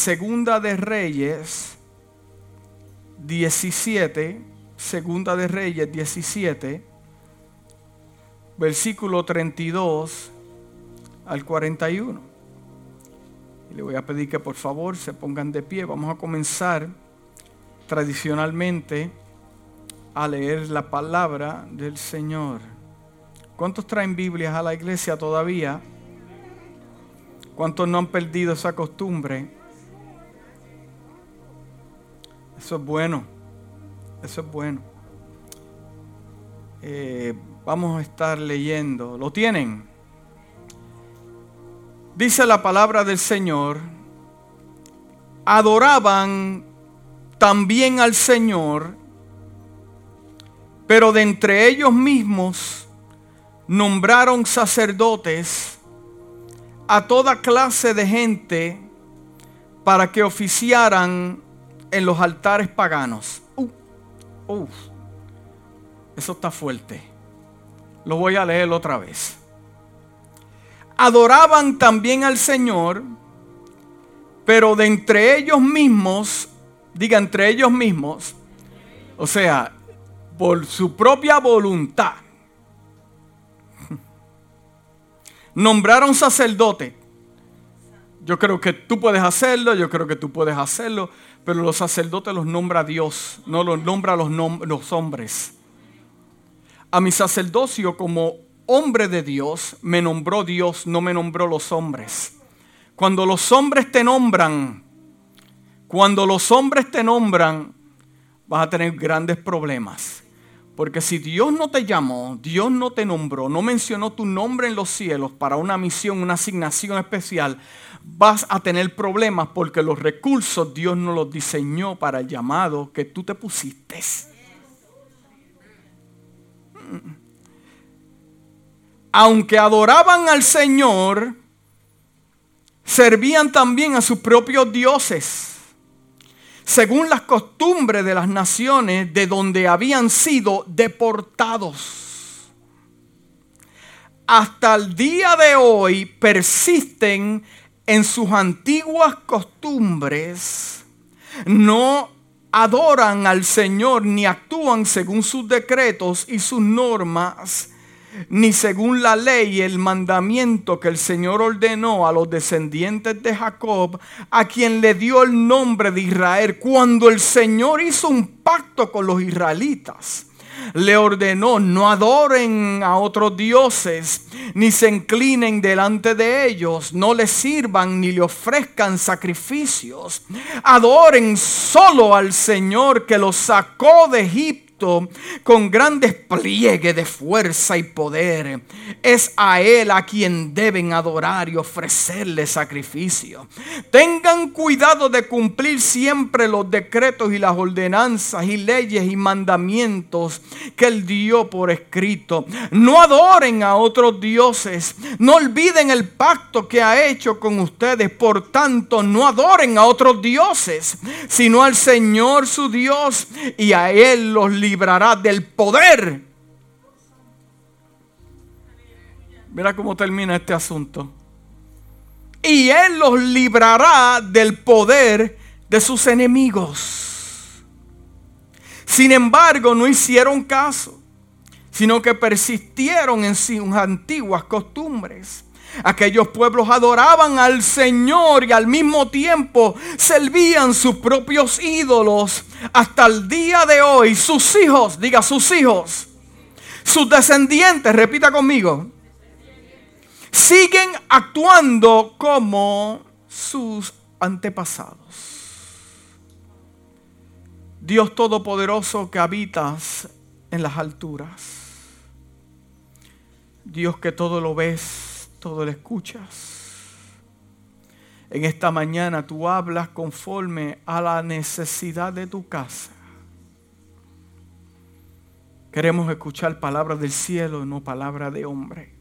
Segunda de Reyes 17, Segunda de Reyes 17, versículo 32 al 41. Y le voy a pedir que por favor se pongan de pie. Vamos a comenzar tradicionalmente a leer la palabra del Señor. ¿Cuántos traen Biblias a la iglesia todavía? ¿Cuántos no han perdido esa costumbre? Eso es bueno. Eso es bueno. Eh, vamos a estar leyendo. ¿Lo tienen? Dice la palabra del Señor. Adoraban también al Señor, pero de entre ellos mismos nombraron sacerdotes a toda clase de gente para que oficiaran en los altares paganos. Uh, eso está fuerte. Lo voy a leer otra vez. Adoraban también al Señor, pero de entre ellos mismos, diga entre ellos mismos, o sea, por su propia voluntad, nombraron sacerdote. Yo creo que tú puedes hacerlo, yo creo que tú puedes hacerlo, pero los sacerdotes los nombra Dios, no los nombra los, los hombres. A mi sacerdocio como hombre de Dios me nombró Dios, no me nombró los hombres. Cuando los hombres te nombran, cuando los hombres te nombran, vas a tener grandes problemas. Porque si Dios no te llamó, Dios no te nombró, no mencionó tu nombre en los cielos para una misión, una asignación especial, vas a tener problemas porque los recursos Dios no los diseñó para el llamado que tú te pusiste. Aunque adoraban al Señor, servían también a sus propios dioses según las costumbres de las naciones de donde habían sido deportados. Hasta el día de hoy persisten en sus antiguas costumbres, no adoran al Señor ni actúan según sus decretos y sus normas ni según la ley y el mandamiento que el Señor ordenó a los descendientes de Jacob, a quien le dio el nombre de Israel, cuando el Señor hizo un pacto con los israelitas le ordenó, no adoren a otros dioses, ni se inclinen delante de ellos, no les sirvan ni le ofrezcan sacrificios. Adoren solo al Señor que los sacó de Egipto con gran despliegue de fuerza y poder. Es a Él a quien deben adorar y ofrecerle sacrificio. Tengan cuidado de cumplir siempre los decretos y las ordenanzas y leyes y mandamientos que Él dio por escrito. No adoren a otros dioses. No olviden el pacto que ha hecho con ustedes. Por tanto, no adoren a otros dioses, sino al Señor su Dios y a Él los librará del poder. Mira cómo termina este asunto. Y Él los librará del poder de sus enemigos. Sin embargo, no hicieron caso, sino que persistieron en sus antiguas costumbres Aquellos pueblos adoraban al Señor y al mismo tiempo servían sus propios ídolos. Hasta el día de hoy, sus hijos, diga sus hijos, sus descendientes, repita conmigo, siguen actuando como sus antepasados. Dios Todopoderoso que habitas en las alturas. Dios que todo lo ves todo lo escuchas. En esta mañana tú hablas conforme a la necesidad de tu casa. Queremos escuchar palabras del cielo, no palabras de hombre.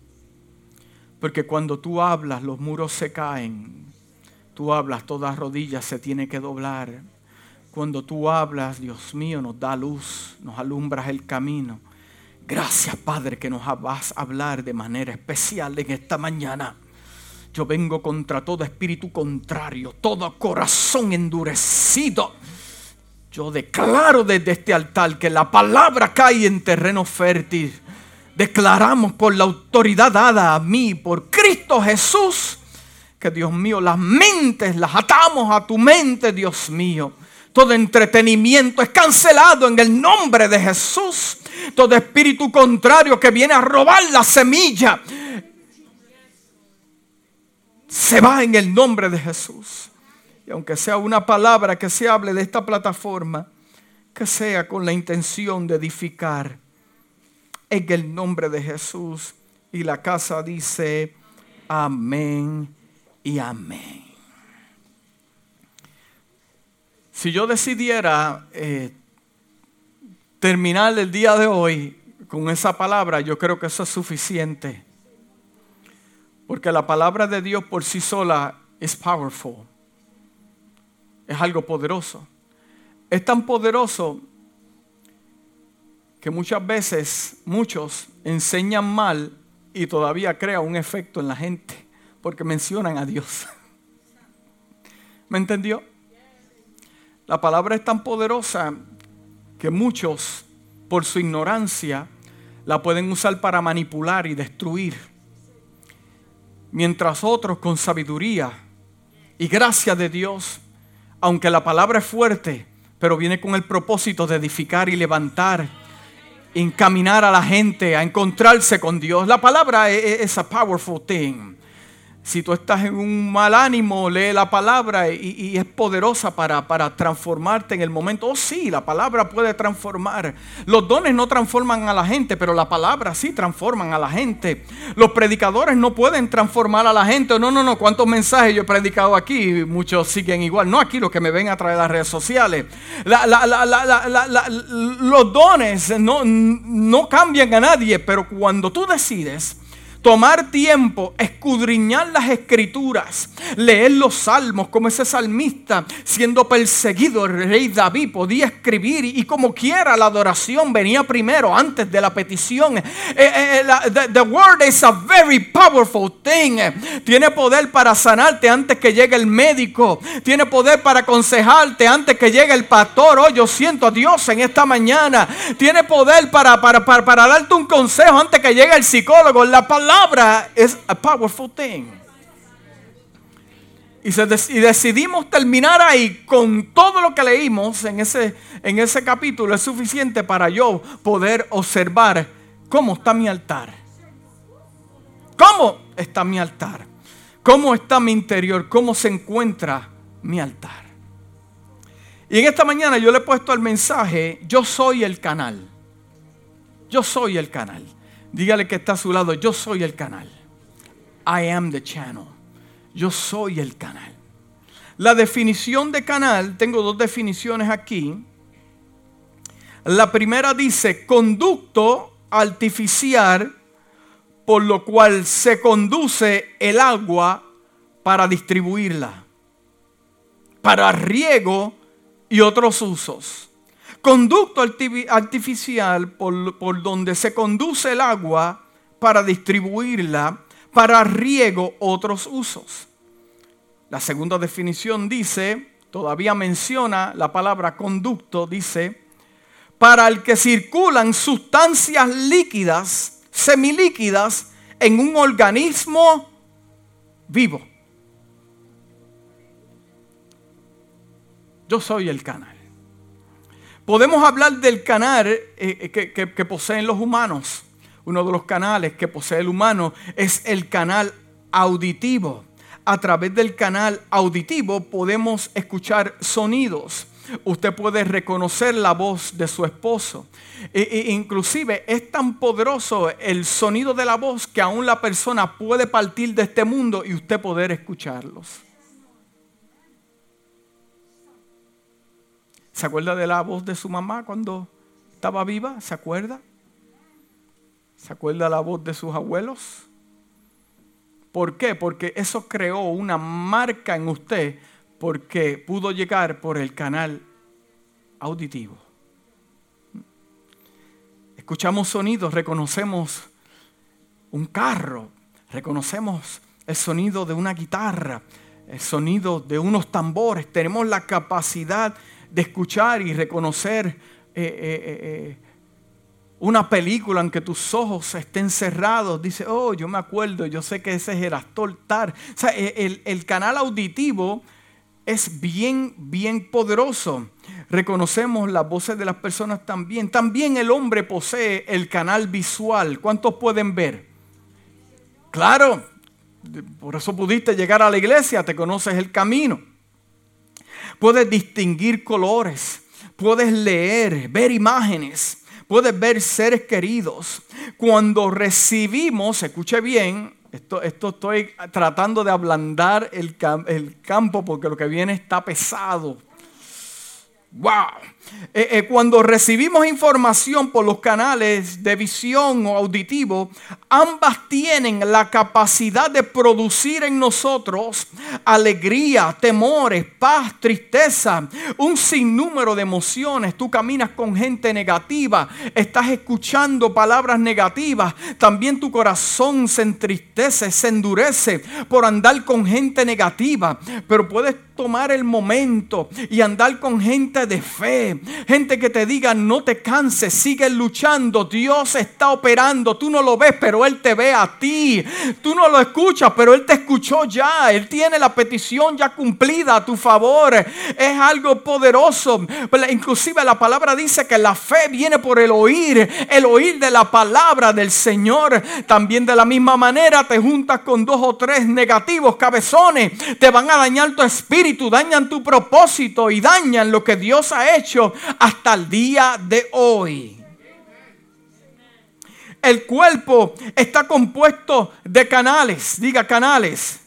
Porque cuando tú hablas, los muros se caen. Tú hablas, toda rodillas se tiene que doblar. Cuando tú hablas, Dios mío, nos da luz, nos alumbras el camino. Gracias, Padre, que nos vas a hablar de manera especial en esta mañana. Yo vengo contra todo espíritu contrario, todo corazón endurecido. Yo declaro desde este altar que la palabra cae en terreno fértil. Declaramos por la autoridad dada a mí, por Cristo Jesús, que Dios mío, las mentes las atamos a tu mente, Dios mío. Todo entretenimiento es cancelado en el nombre de Jesús. Todo espíritu contrario que viene a robar la semilla se va en el nombre de Jesús. Y aunque sea una palabra que se hable de esta plataforma, que sea con la intención de edificar en el nombre de Jesús. Y la casa dice, amén y amén. Si yo decidiera eh, terminar el día de hoy con esa palabra, yo creo que eso es suficiente. Porque la palabra de Dios por sí sola es powerful. Es algo poderoso. Es tan poderoso que muchas veces muchos enseñan mal y todavía crea un efecto en la gente porque mencionan a Dios. ¿Me entendió? La palabra es tan poderosa que muchos, por su ignorancia, la pueden usar para manipular y destruir. Mientras otros con sabiduría y gracia de Dios, aunque la palabra es fuerte, pero viene con el propósito de edificar y levantar, encaminar a la gente a encontrarse con Dios. La palabra e-, e-, es a powerful thing. Si tú estás en un mal ánimo, lee la palabra y, es poderosa para, para, transformarte en el momento. Oh sí, la palabra puede transformar. Los dones no transforman a la gente, pero la palabra sí transforman a la gente. Los predicadores no pueden transformar a la gente. No, no, no. ¿Cuántos mensajes yo he predicado aquí? Muchos siguen igual. No aquí los que me ven a través de las redes sociales. los dones no, no cambian a nadie, pero cuando tú decides tomar tiempo, escudriñar las escrituras, leer los salmos como ese salmista, siendo perseguido el rey David, podía escribir y como quiera la adoración venía primero antes de la petición. Eh, eh, eh, the, word is a very powerful thing. Tiene poder para sanarte antes que llegue el médico. Tiene poder para aconsejarte antes que llegue el pastor. Oh, yo siento a Dios en esta mañana. Tiene poder para, para, para, para darte un consejo antes que llegue el psicólogo. La palabra palabra es a powerful thing. Y, decidimos terminar ahí con todo lo que leímos en ese, en ese capítulo. Es suficiente para yo poder observar cómo está mi altar. ¿Cómo está mi altar? ¿Cómo está mi interior? ¿Cómo se encuentra mi altar? Y en esta mañana yo le he puesto al mensaje, yo soy el canal. Yo soy el canal. Dígale que está a su lado, yo soy el canal. I am the channel. Yo soy el canal. La definición de canal, tengo dos definiciones aquí. La primera dice conducto artificial por lo cual se conduce el agua para distribuirla, para riego y otros usos conducto artificial por, donde se conduce el agua para distribuirla para riego otros usos. La segunda definición dice, todavía menciona la palabra conducto, dice, para el que circulan sustancias líquidas, semilíquidas, en un organismo vivo. Yo soy el canal. Podemos hablar del canal eh, eh, que, poseen los humanos. Uno de los canales que posee el humano es el canal auditivo. A través del canal auditivo podemos escuchar sonidos. Usted puede reconocer la voz de su esposo. E, e, inclusive es tan poderoso el sonido de la voz que aún la persona puede partir de este mundo y usted poder escucharlos. ¿Se acuerda de la voz de su mamá cuando estaba viva? ¿Se acuerda? ¿Se acuerda la voz de sus abuelos? ¿Por qué? Porque eso creó una marca en usted porque pudo llegar por el canal auditivo. Escuchamos sonidos, reconocemos un carro, reconocemos el sonido de una guitarra, el sonido de unos tambores. Tenemos la capacidad de escuchar y reconocer eh, eh, eh, una película en que tus ojos estén cerrados. Dice, oh, yo me acuerdo, yo sé que ese es el actor Tar. O sea, el, el canal auditivo es bien, bien poderoso. Reconocemos las voces de las personas también. También el hombre posee el canal visual. ¿Cuántos pueden ver? Claro, por eso pudiste llegar a la iglesia, te conoces el camino. Puedes distinguir colores, puedes leer, ver imágenes, puedes ver seres queridos. Cuando recibimos, escuche bien, esto, esto estoy tratando de ablandar el, el campo porque lo que viene está pesado. ¡Wow! Eh, eh, cuando recibimos información por los canales de visión o auditivo, ambas tienen la capacidad de producir en nosotros alegría, temores, paz, tristeza, un sinnúmero de emociones. Tú caminas con gente negativa, estás escuchando palabras negativas, también tu corazón se entristece, se endurece por andar con gente negativa, pero puedes tomar el momento y andar con gente de fe Gente que te diga, no te canses, sigue luchando. Dios está operando. Tú no lo ves, pero Él te ve a ti. Tú no lo escuchas, pero Él te escuchó ya. Él tiene la petición ya cumplida a tu favor. Es algo poderoso. Inclusive la palabra dice que la fe viene por el oír. El oír de la palabra del Señor. También de la misma manera te juntas con dos o tres negativos cabezones. Te van a dañar tu espíritu, dañan tu propósito y dañan lo que Dios ha hecho hasta el día de hoy. El cuerpo está compuesto de canales, diga canales,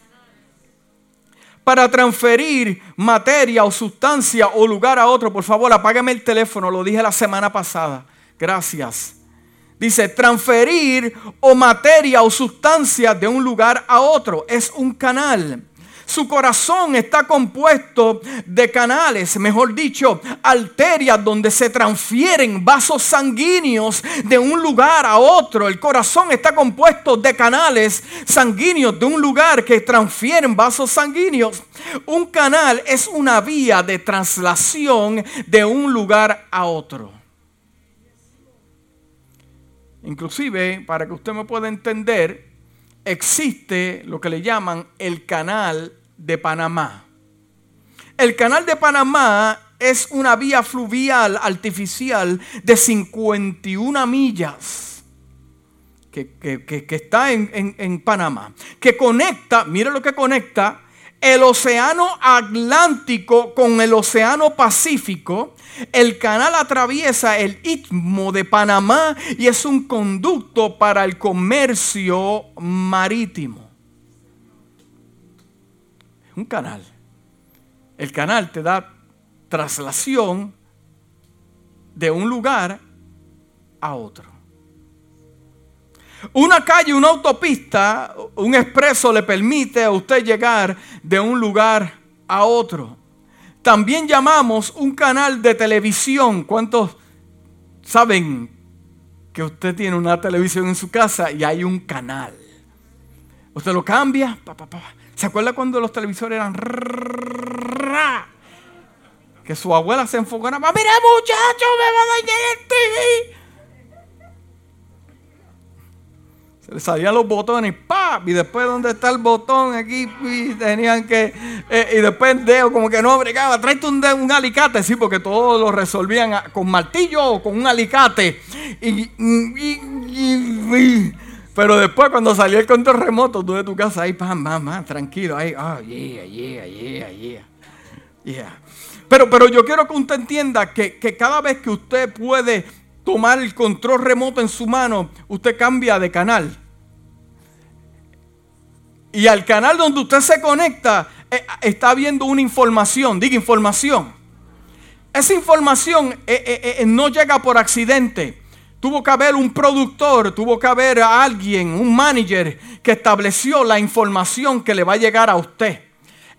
para transferir materia o sustancia o lugar a otro. Por favor, apágame el teléfono, lo dije la semana pasada. Gracias. Dice, transferir o materia o sustancia de un lugar a otro es un canal. Su corazón está compuesto de canales, mejor dicho, arterias donde se transfieren vasos sanguíneos de un lugar a otro. El corazón está compuesto de canales sanguíneos de un lugar que transfieren vasos sanguíneos. Un canal es una vía de traslación de un lugar a otro. Inclusive, para que usted me pueda entender, existe lo que le llaman el canal de Panamá. El canal de Panamá es una vía fluvial artificial de 51 millas que, está en, en, Panamá, que conecta, mire lo que conecta, el océano Atlántico con el océano Pacífico. El canal atraviesa el istmo de Panamá y es un conducto para el comercio marítimo un canal. El canal te da traslación de un lugar a otro. Una calle, una autopista, un expreso le permite a usted llegar de un lugar a otro. También llamamos un canal de televisión. ¿Cuántos saben que usted tiene una televisión en su casa y hay un canal? Usted lo cambia, pa, pa, ¿Se acuerda cuando los televisores eran que su abuela se enfocaba, mira muchacho, me va a dañar el TV. Se le salían los botones, ¡pap! Y después, ¿dónde está el botón? Aquí y tenían que. Eh, y después el dedo, como que no bregaba. Tráete un, dedo, un alicate, sí, porque todos lo resolvían con martillo o con un alicate. y, y pero después cuando salió el control remoto, tú de tu casa, ahí, pam, pam, pam, tranquilo, ahí, oh, yeah, yeah, yeah, yeah. Yeah. Pero, pero yo quiero que usted entienda que, que cada vez que usted puede tomar el control remoto en su mano, usted cambia de canal. Y al canal donde usted se conecta, eh, está viendo una información, diga información. Esa información eh, eh, no llega por accidente. Tuvo que haber un productor, tuvo que haber alguien, un manager que estableció la información que le va a llegar a usted.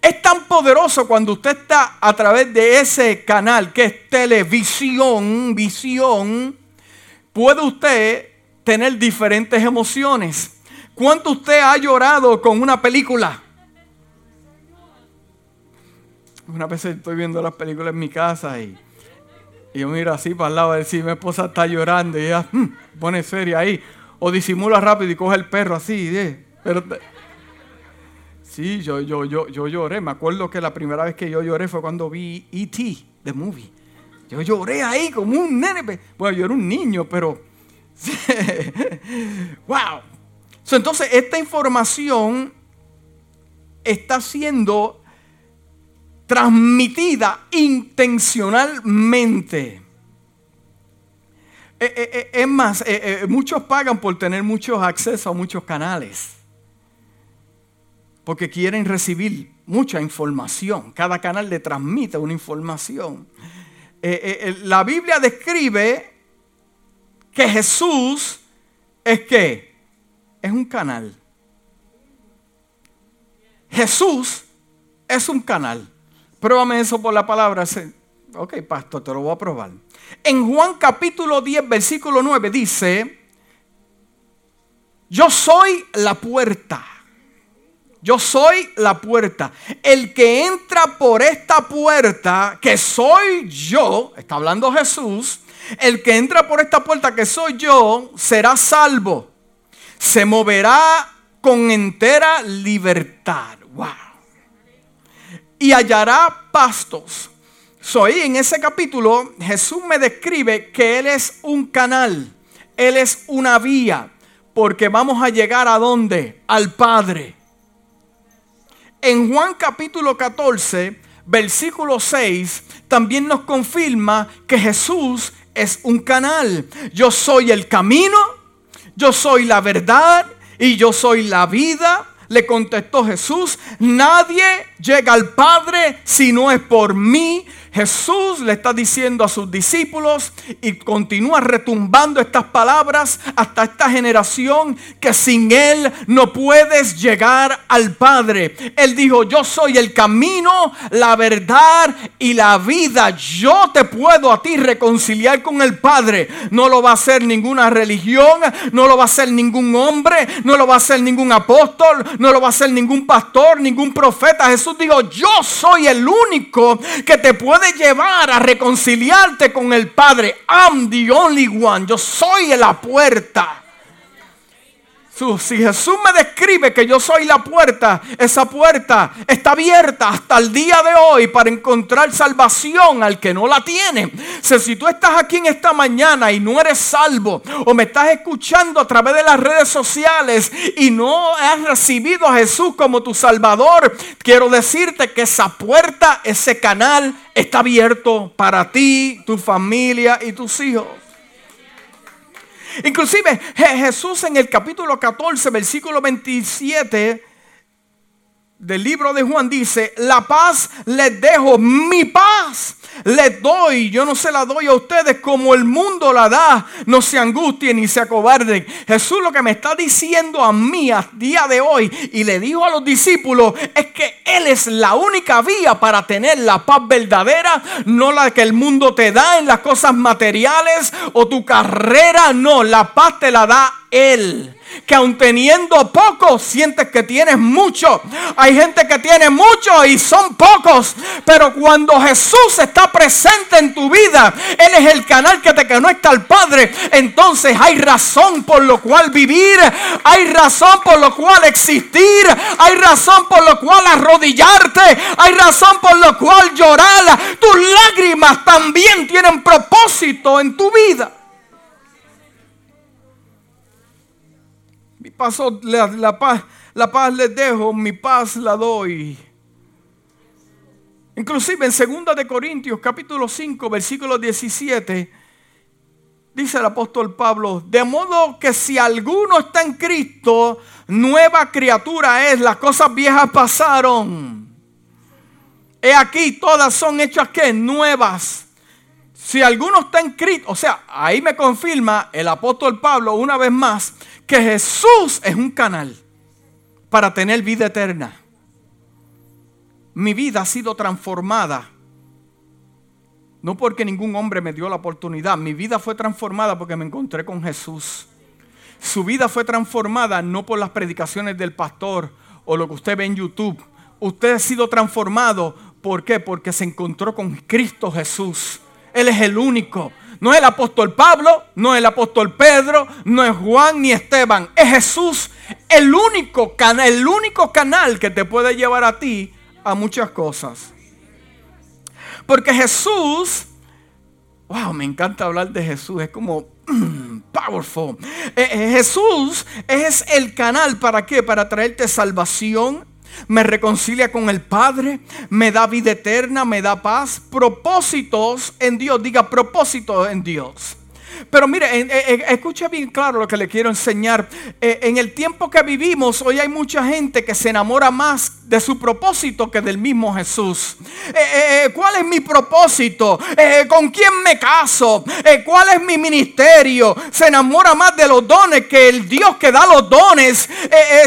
Es tan poderoso cuando usted está a través de ese canal que es televisión, visión, puede usted tener diferentes emociones. ¿Cuánto usted ha llorado con una película? Una vez estoy viendo las películas en mi casa y, yo miro así para el lado a ver si mi esposa está llorando y ella hmm, pone seria ahí. O disimula rápido y coge el perro así. Eh, pero, sí, yo, yo, yo, yo lloré. Me acuerdo que la primera vez que yo lloré fue cuando vi E.T., The Movie. Yo lloré ahí como un nene. Bueno, yo era un niño, pero... ¡Wow! entonces, esta información está siendo transmitida intencionalmente. Eh, eh, eh, es más, muchos pagan por tener muchos accesos a muchos canales. Porque quieren recibir mucha información. Cada canal le transmite una información. la Biblia describe que Jesús es que es un canal. Jesús es un canal. Pruébame eso por la palabra. Ok, pastor, te lo voy a probar. En Juan capítulo 10, versículo 9 dice, yo soy la puerta. Yo soy la puerta. El que entra por esta puerta, que soy yo, está hablando Jesús, el que entra por esta puerta, que soy yo, será salvo. Se moverá con entera libertad. Wow y hallará pastos. Soy en ese capítulo Jesús me describe que Él es un canal, Él es una vía, porque vamos a llegar a dónde? Al Padre. En Juan capítulo 14, versículo 6, también nos confirma que Jesús es un canal. Yo soy el camino, yo soy la verdad y yo soy la vida. Le contestó Jesús, nadie llega al Padre si no es por mí. Jesús le está diciendo a sus discípulos y continúa retumbando estas palabras hasta esta generación que sin Él no puedes llegar al Padre. Él dijo, yo soy el camino, la verdad y la vida. Yo te puedo a ti reconciliar con el Padre. No lo va a hacer ninguna religión, no lo va a hacer ningún hombre, no lo va a hacer ningún apóstol, no lo va a hacer ningún pastor, ningún profeta. Jesús dijo, yo soy el único que te puede llevar a reconciliarte con el Padre. I'm the only one. Yo soy la puerta. Si Jesús me describe que yo soy la puerta, esa puerta está abierta hasta el día de hoy para encontrar salvación al que no la tiene. Si tú estás aquí en esta mañana y no eres salvo o me estás escuchando a través de las redes sociales y no has recibido a Jesús como tu Salvador, quiero decirte que esa puerta, ese canal está abierto para ti, tu familia y tus hijos. Inclusive Jesús en el capítulo 14, versículo 27 del libro de Juan dice, la paz les dejo, mi paz les doy, yo no se la doy a ustedes como el mundo la da, no se angustien ni se acobarden. Jesús lo que me está diciendo a mí a día de hoy y le dijo a los discípulos es que Él es la única vía para tener la paz verdadera, no la que el mundo te da en las cosas materiales o tu carrera, no, la paz te la da Él que aun teniendo poco, sientes que tienes mucho. Hay gente que tiene mucho y son pocos. Pero cuando Jesús está presente en tu vida, Él es el canal que te conecta al Padre. Entonces hay razón por lo cual vivir. Hay razón por lo cual existir. Hay razón por lo cual arrodillarte. Hay razón por lo cual llorar. Tus lágrimas también tienen propósito en tu vida. Mi paso, la, paz, la paz les dejo, mi paz la doy. Inclusive en 2 de Corintios capítulo 5 versículo 17 dice el apóstol Pablo, de modo que si alguno está en Cristo, nueva criatura es, las cosas viejas pasaron. He aquí todas son hechas que nuevas. Si alguno está en Cristo, o sea, ahí me confirma el apóstol Pablo una vez más que Jesús es un canal para tener vida eterna. Mi vida ha sido transformada. No porque ningún hombre me dio la oportunidad. Mi vida fue transformada porque me encontré con Jesús. su vida fue transformada no por las predicaciones del pastor o lo que usted ve en YouTube. Usted ha sido transformado. ¿Por qué? Porque se encontró con Cristo Jesús. Él es el único. No es el apóstol Pablo, no es el apóstol Pedro, no es Juan ni Esteban. Es Jesús el único, canal, el único canal que te puede llevar a ti a muchas cosas. Porque Jesús, wow, me encanta hablar de Jesús, es como powerful. Eh, eh, Jesús es el canal para qué? Para traerte salvación, me reconcilia con el Padre, me da vida eterna, me da paz, propósitos en Dios, diga propósitos en Dios. Pero mire, escuche bien claro lo que le quiero enseñar. Eh, en el tiempo que vivimos, hoy hay mucha gente que se enamora más de su propósito que del mismo Jesús. Eh, eh, ¿Cuál es mi propósito? ¿Con quién me caso? ¿Cuál es mi ministerio? Se enamora más de los dones que el Dios que da los dones.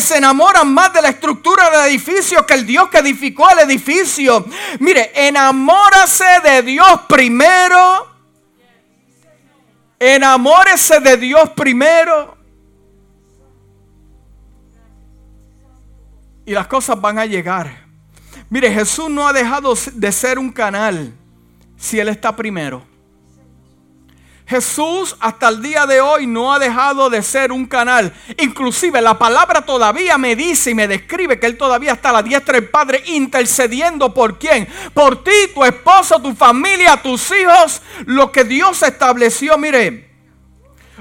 se enamora más de la estructura del edificio que el Dios que edificó el edificio. Mire, enamórase de Dios primero Enamórese de Dios primero. Y las cosas van a llegar. Mire, Jesús no ha dejado de ser un canal si Él está primero. Jesús hasta el día de hoy no ha dejado de ser un canal. Inclusive la palabra todavía me dice y me describe que Él todavía está a la diestra del Padre intercediendo por quién. Por ti, tu esposo, tu familia, tus hijos. Lo que Dios estableció. Mire,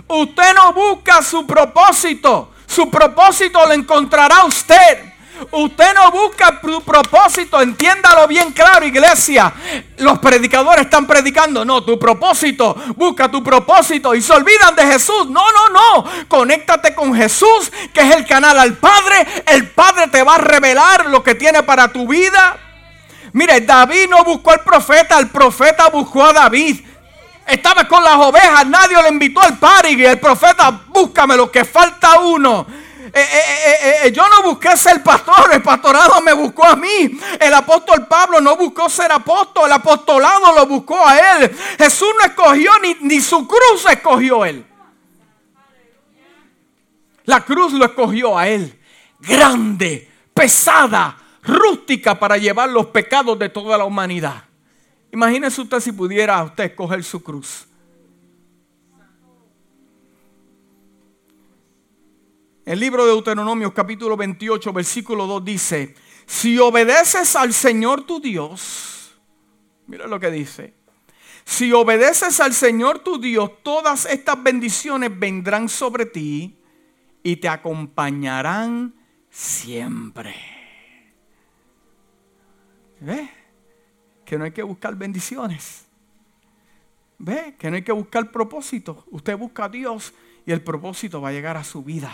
usted no busca su propósito. Su propósito lo encontrará usted. Usted no busca su propósito, entiéndalo bien claro, iglesia. Los predicadores están predicando, no, tu propósito, busca tu propósito y se olvidan de Jesús. No, no, no. Conéctate con Jesús, que es el canal al Padre. El Padre te va a revelar lo que tiene para tu vida. Mire, David no buscó al profeta, el profeta buscó a David. Estaba con las ovejas, nadie le invitó al party y el profeta, búscame lo que falta uno. Eh, eh, eh, yo no busqué ser pastor, el pastorado me buscó a mí. El apóstol Pablo no buscó ser apóstol, el apostolado lo buscó a él. Jesús no escogió ni, su cruz escogió él. La cruz lo escogió a él. Grande, pesada, rústica para llevar los pecados de toda la humanidad. Imagínese usted si pudiera usted escoger su cruz. El libro de Deuteronomio capítulo 28 versículo 2 dice, si obedeces al Señor tu Dios, mira lo que dice, si obedeces al Señor tu Dios, todas estas bendiciones vendrán sobre ti y te acompañarán siempre. ¿Ve? Que no hay que buscar bendiciones. ¿Ve? Que no hay que buscar propósito. Usted busca a Dios y el propósito va a llegar a su vida.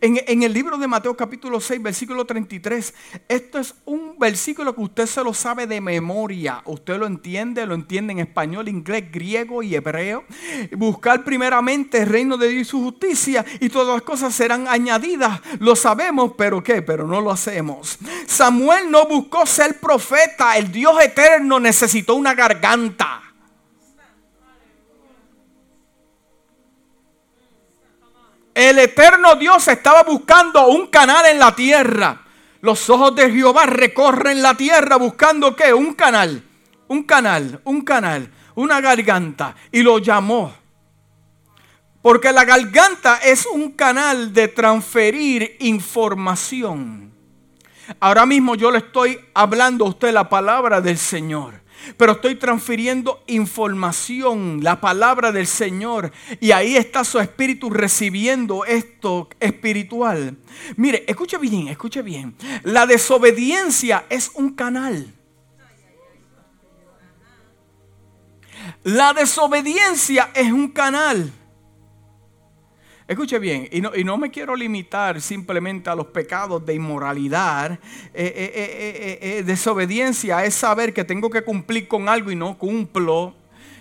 En, el libro de Mateo capítulo 6, versículo 33, esto es un versículo que usted se lo sabe de memoria. Usted lo entiende, lo entiende en español, inglés, griego y hebreo. Buscar primeramente el reino de Dios y su justicia y todas las cosas serán añadidas. Lo sabemos, pero ¿qué? Pero no lo hacemos. Samuel no buscó ser profeta. El Dios eterno necesitó una garganta. El eterno Dios estaba buscando un canal en la tierra. Los ojos de Jehová recorren la tierra buscando qué? Un canal, un canal, un canal, una garganta. Y lo llamó. Porque la garganta es un canal de transferir información. Ahora mismo yo le estoy hablando a usted la palabra del Señor pero estoy transfiriendo información, la palabra del Señor, y ahí está su espíritu recibiendo esto espiritual. Mire, escuche bien, escuche bien. La desobediencia es un canal. La desobediencia es un canal. Escuche bien, y no, me quiero limitar simplemente a los pecados de inmoralidad. Eh, eh, eh, desobediencia es saber que tengo que cumplir con algo y no cumplo.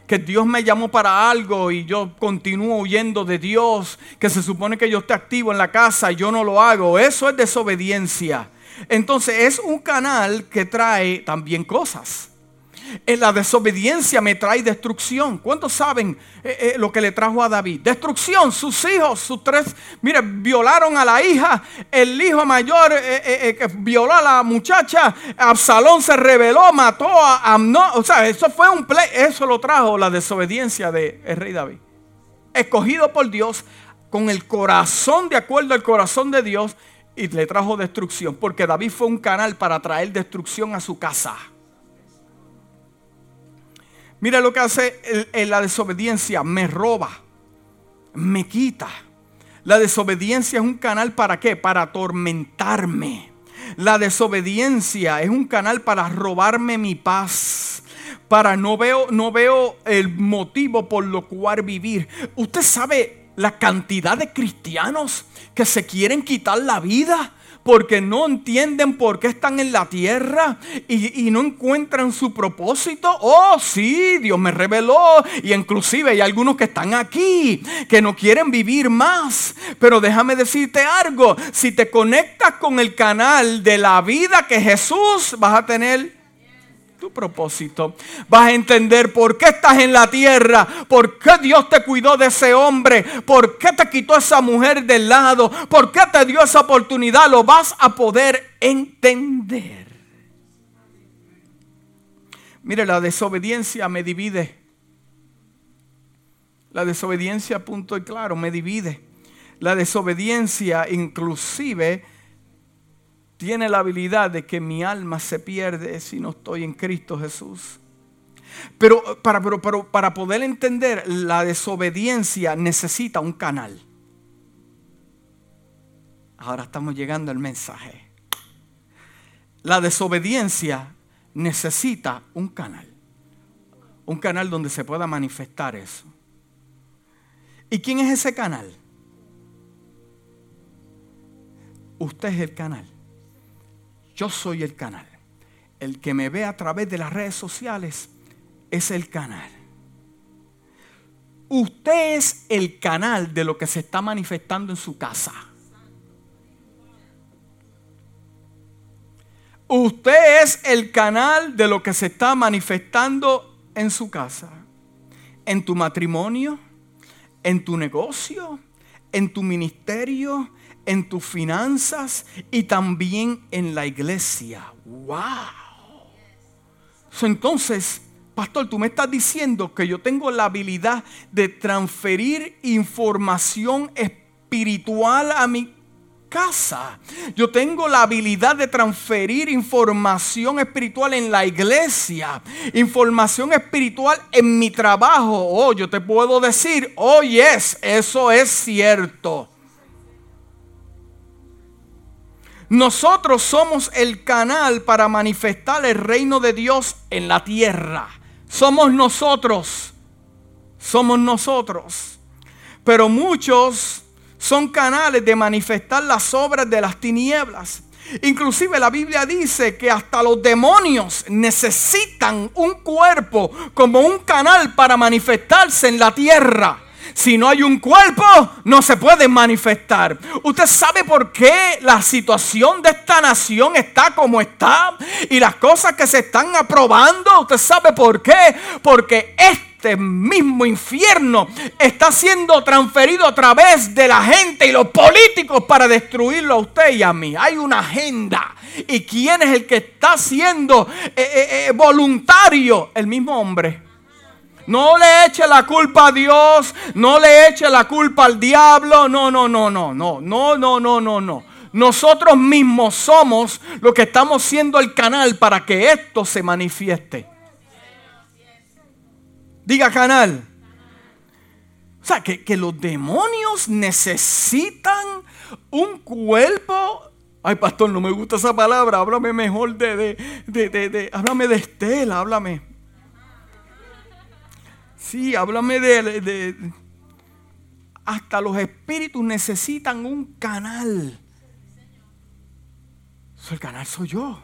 Que Dios me llamó para algo y yo continúo huyendo de Dios. Que se supone que yo esté activo en la casa y yo no lo hago. Eso es desobediencia. Entonces es un canal que trae también cosas. En la desobediencia me trae destrucción. ¿Cuántos saben eh, eh, lo que le trajo a David? Destrucción, sus hijos, sus tres, mire, violaron a la hija, el hijo mayor eh, violó a la muchacha, Absalón se rebeló, mató a Amnón. O sea, eso fue un play, eso lo trajo la desobediencia del rey David. Escogido por Dios, con el corazón de acuerdo al corazón de Dios, y le trajo destrucción, porque David fue un canal para traer destrucción a su casa. Mira lo que hace la desobediencia. Me roba. Me quita. La desobediencia es un canal para qué? Para atormentarme. La desobediencia es un canal para robarme mi paz. Para no veo, no veo el motivo por lo cual vivir. Usted sabe la cantidad de cristianos que se quieren quitar la vida porque no entienden por qué están en la tierra y, no encuentran su propósito. Oh, sí, Dios me reveló. Y inclusive hay algunos que están aquí, que no quieren vivir más. Pero déjame decirte algo, si te conectas con el canal de la vida que Jesús, vas a tener propósito. Vas a entender por qué estás en la tierra, por qué Dios te cuidó de ese hombre, por qué te quitó esa mujer del lado, por qué te dio esa oportunidad. Lo vas a poder entender. Mire, la desobediencia me divide. La desobediencia, punto y claro, me divide. La desobediencia inclusive tiene la habilidad de que mi alma se pierde si no estoy en Cristo Jesús. Pero para, para poder entender la desobediencia necesita un canal. Ahora estamos llegando al mensaje. La desobediencia necesita un canal. Un canal donde se pueda manifestar eso. ¿Y quién es ese canal? Usted es el canal. Yo soy el canal. El que me ve a través de las redes sociales es el canal. Usted es el canal de lo que se está manifestando en su casa. Usted es el canal de lo que se está manifestando en su casa, en tu matrimonio, en tu negocio, en tu ministerio, en tus finanzas y también en la iglesia. ¡Wow! entonces, pastor, tú me estás diciendo que yo tengo la habilidad de transferir información espiritual a mi casa. Yo tengo la habilidad de transferir información espiritual en la iglesia, información espiritual en mi trabajo. Oh, yo te puedo decir, oh yes, eso es cierto. Nosotros somos el canal para manifestar el reino de Dios en la tierra. Somos nosotros. Somos nosotros. Pero muchos son canales de manifestar las obras de las tinieblas. Inclusive la Biblia dice que hasta los demonios necesitan un cuerpo como un canal para manifestarse en la tierra. Si no hay un cuerpo, no se puede manifestar. ¿Usted sabe por qué la situación de esta nación está como está? Y las cosas que se están aprobando, ¿usted sabe por qué? Porque este mismo infierno está siendo transferido a través de la gente y los políticos para destruirlo a usted y a mí. Hay una agenda. ¿Y quién es el que está siendo eh, eh, eh, voluntario? El mismo hombre. No le eche la culpa a Dios, no le eche la culpa al diablo, no, no, no, no, no, no, no, no, no, no. Nosotros mismos somos los que estamos siendo el canal para que esto se manifieste. Diga canal. O sea, que, los demonios necesitan un cuerpo. Ay, pastor, no me gusta esa palabra. Háblame mejor de, de, de, de háblame de Estela, háblame. Sí, háblame de, Hasta los espíritus necesitan un canal. el canal soy yo.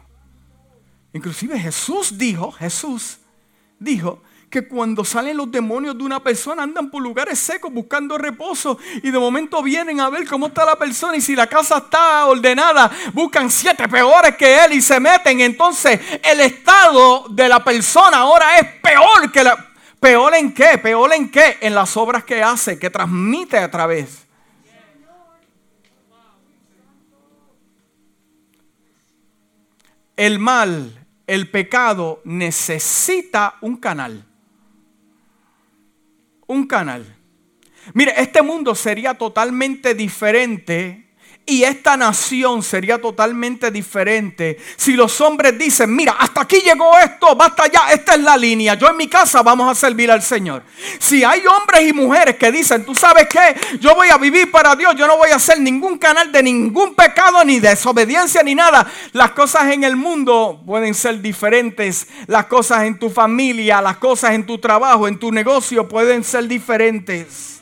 Inclusive Jesús dijo, Jesús dijo que cuando salen los demonios de una persona andan por lugares secos buscando reposo y de momento vienen a ver cómo está la persona y si la casa está ordenada, buscan siete peores que él y se meten. Entonces el estado de la persona ahora es peor que la... ¿Peor en qué? ¿Peor en qué? En las obras que hace, que transmite a través. El mal el pecado necesita un canal. Un canal. Mire, este mundo sería totalmente diferente y esta nación sería totalmente diferente si los hombres dicen, mira, hasta aquí llegó esto, basta ya, esta es la línea, yo en mi casa vamos a servir al Señor. Si hay hombres y mujeres que dicen, tú sabes qué, yo voy a vivir para Dios, yo no voy a hacer ningún canal de ningún pecado, ni desobediencia, ni nada. Las cosas en el mundo pueden ser diferentes, las cosas en tu familia, las cosas en tu trabajo, en tu negocio pueden ser diferentes.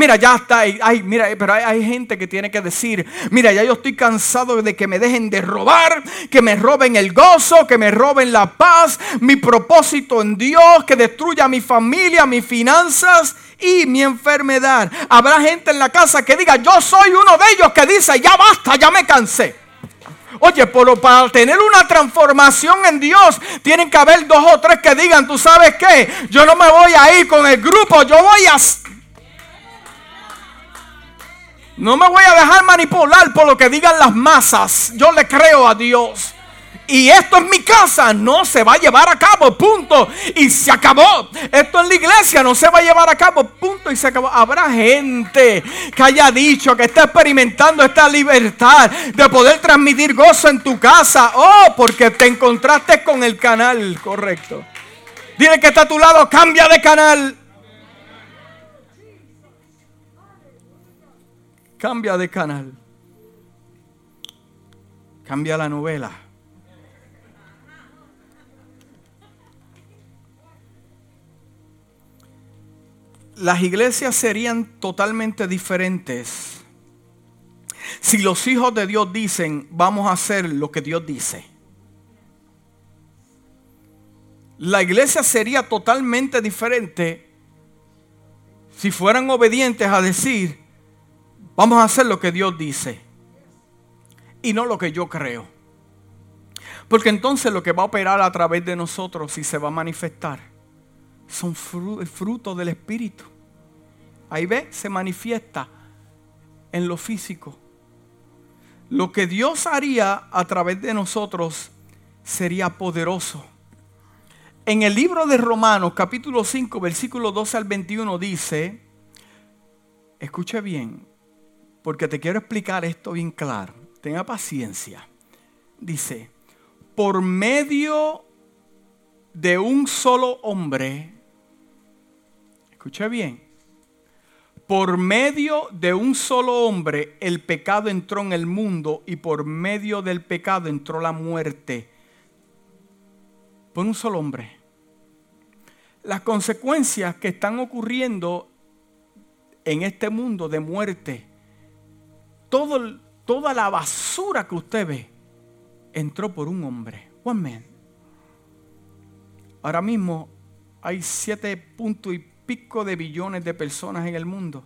Mira, ya está. Ay, mira, pero hay, gente que tiene que decir, mira, ya yo estoy cansado de que me dejen de robar, que me roben el gozo, que me roben la paz, mi propósito en Dios, que destruya mi familia, mis finanzas y mi enfermedad. Habrá gente en la casa que diga, yo soy uno de ellos que dice, ya basta, ya me cansé. Oye, pero para tener una transformación en Dios, tienen que haber dos o tres que digan, tú sabes qué, yo no me voy a ir con el grupo, yo voy a no me voy a dejar manipular por lo que digan las masas. Yo le creo a Dios. Y esto en mi casa no se va a llevar a cabo, punto. Y se acabó. Esto en la iglesia no se va a llevar a cabo, punto. Y se acabó. Habrá gente que haya dicho que está experimentando esta libertad de poder transmitir gozo en tu casa. Oh, porque te encontraste con el canal correcto. Dile que está a tu lado, cambia de canal. Cambia de canal. Cambia la novela. Las iglesias serían totalmente diferentes si los hijos de Dios dicen, vamos a hacer lo que Dios dice. La iglesia sería totalmente diferente si fueran obedientes a decir, Vamos a hacer lo que Dios dice y no lo que yo creo. Porque entonces lo que va a operar a través de nosotros y se va a manifestar son frutos del Espíritu. Ahí ve, se manifiesta en lo físico. Lo que Dios haría a través de nosotros sería poderoso. En el libro de Romanos capítulo 5 versículo 12 al 21 dice, escuche bien, porque te quiero explicar esto bien claro. Tenga paciencia. Dice, por medio de un solo hombre, escuche bien, por medio de un solo hombre el pecado entró en el mundo y por medio del pecado entró la muerte. Por un solo hombre. Las consecuencias que están ocurriendo en este mundo de muerte toda la basura que usted ve entró por un hombre. One man. Ahora mismo hay siete puntos y pico de billones de personas en el mundo.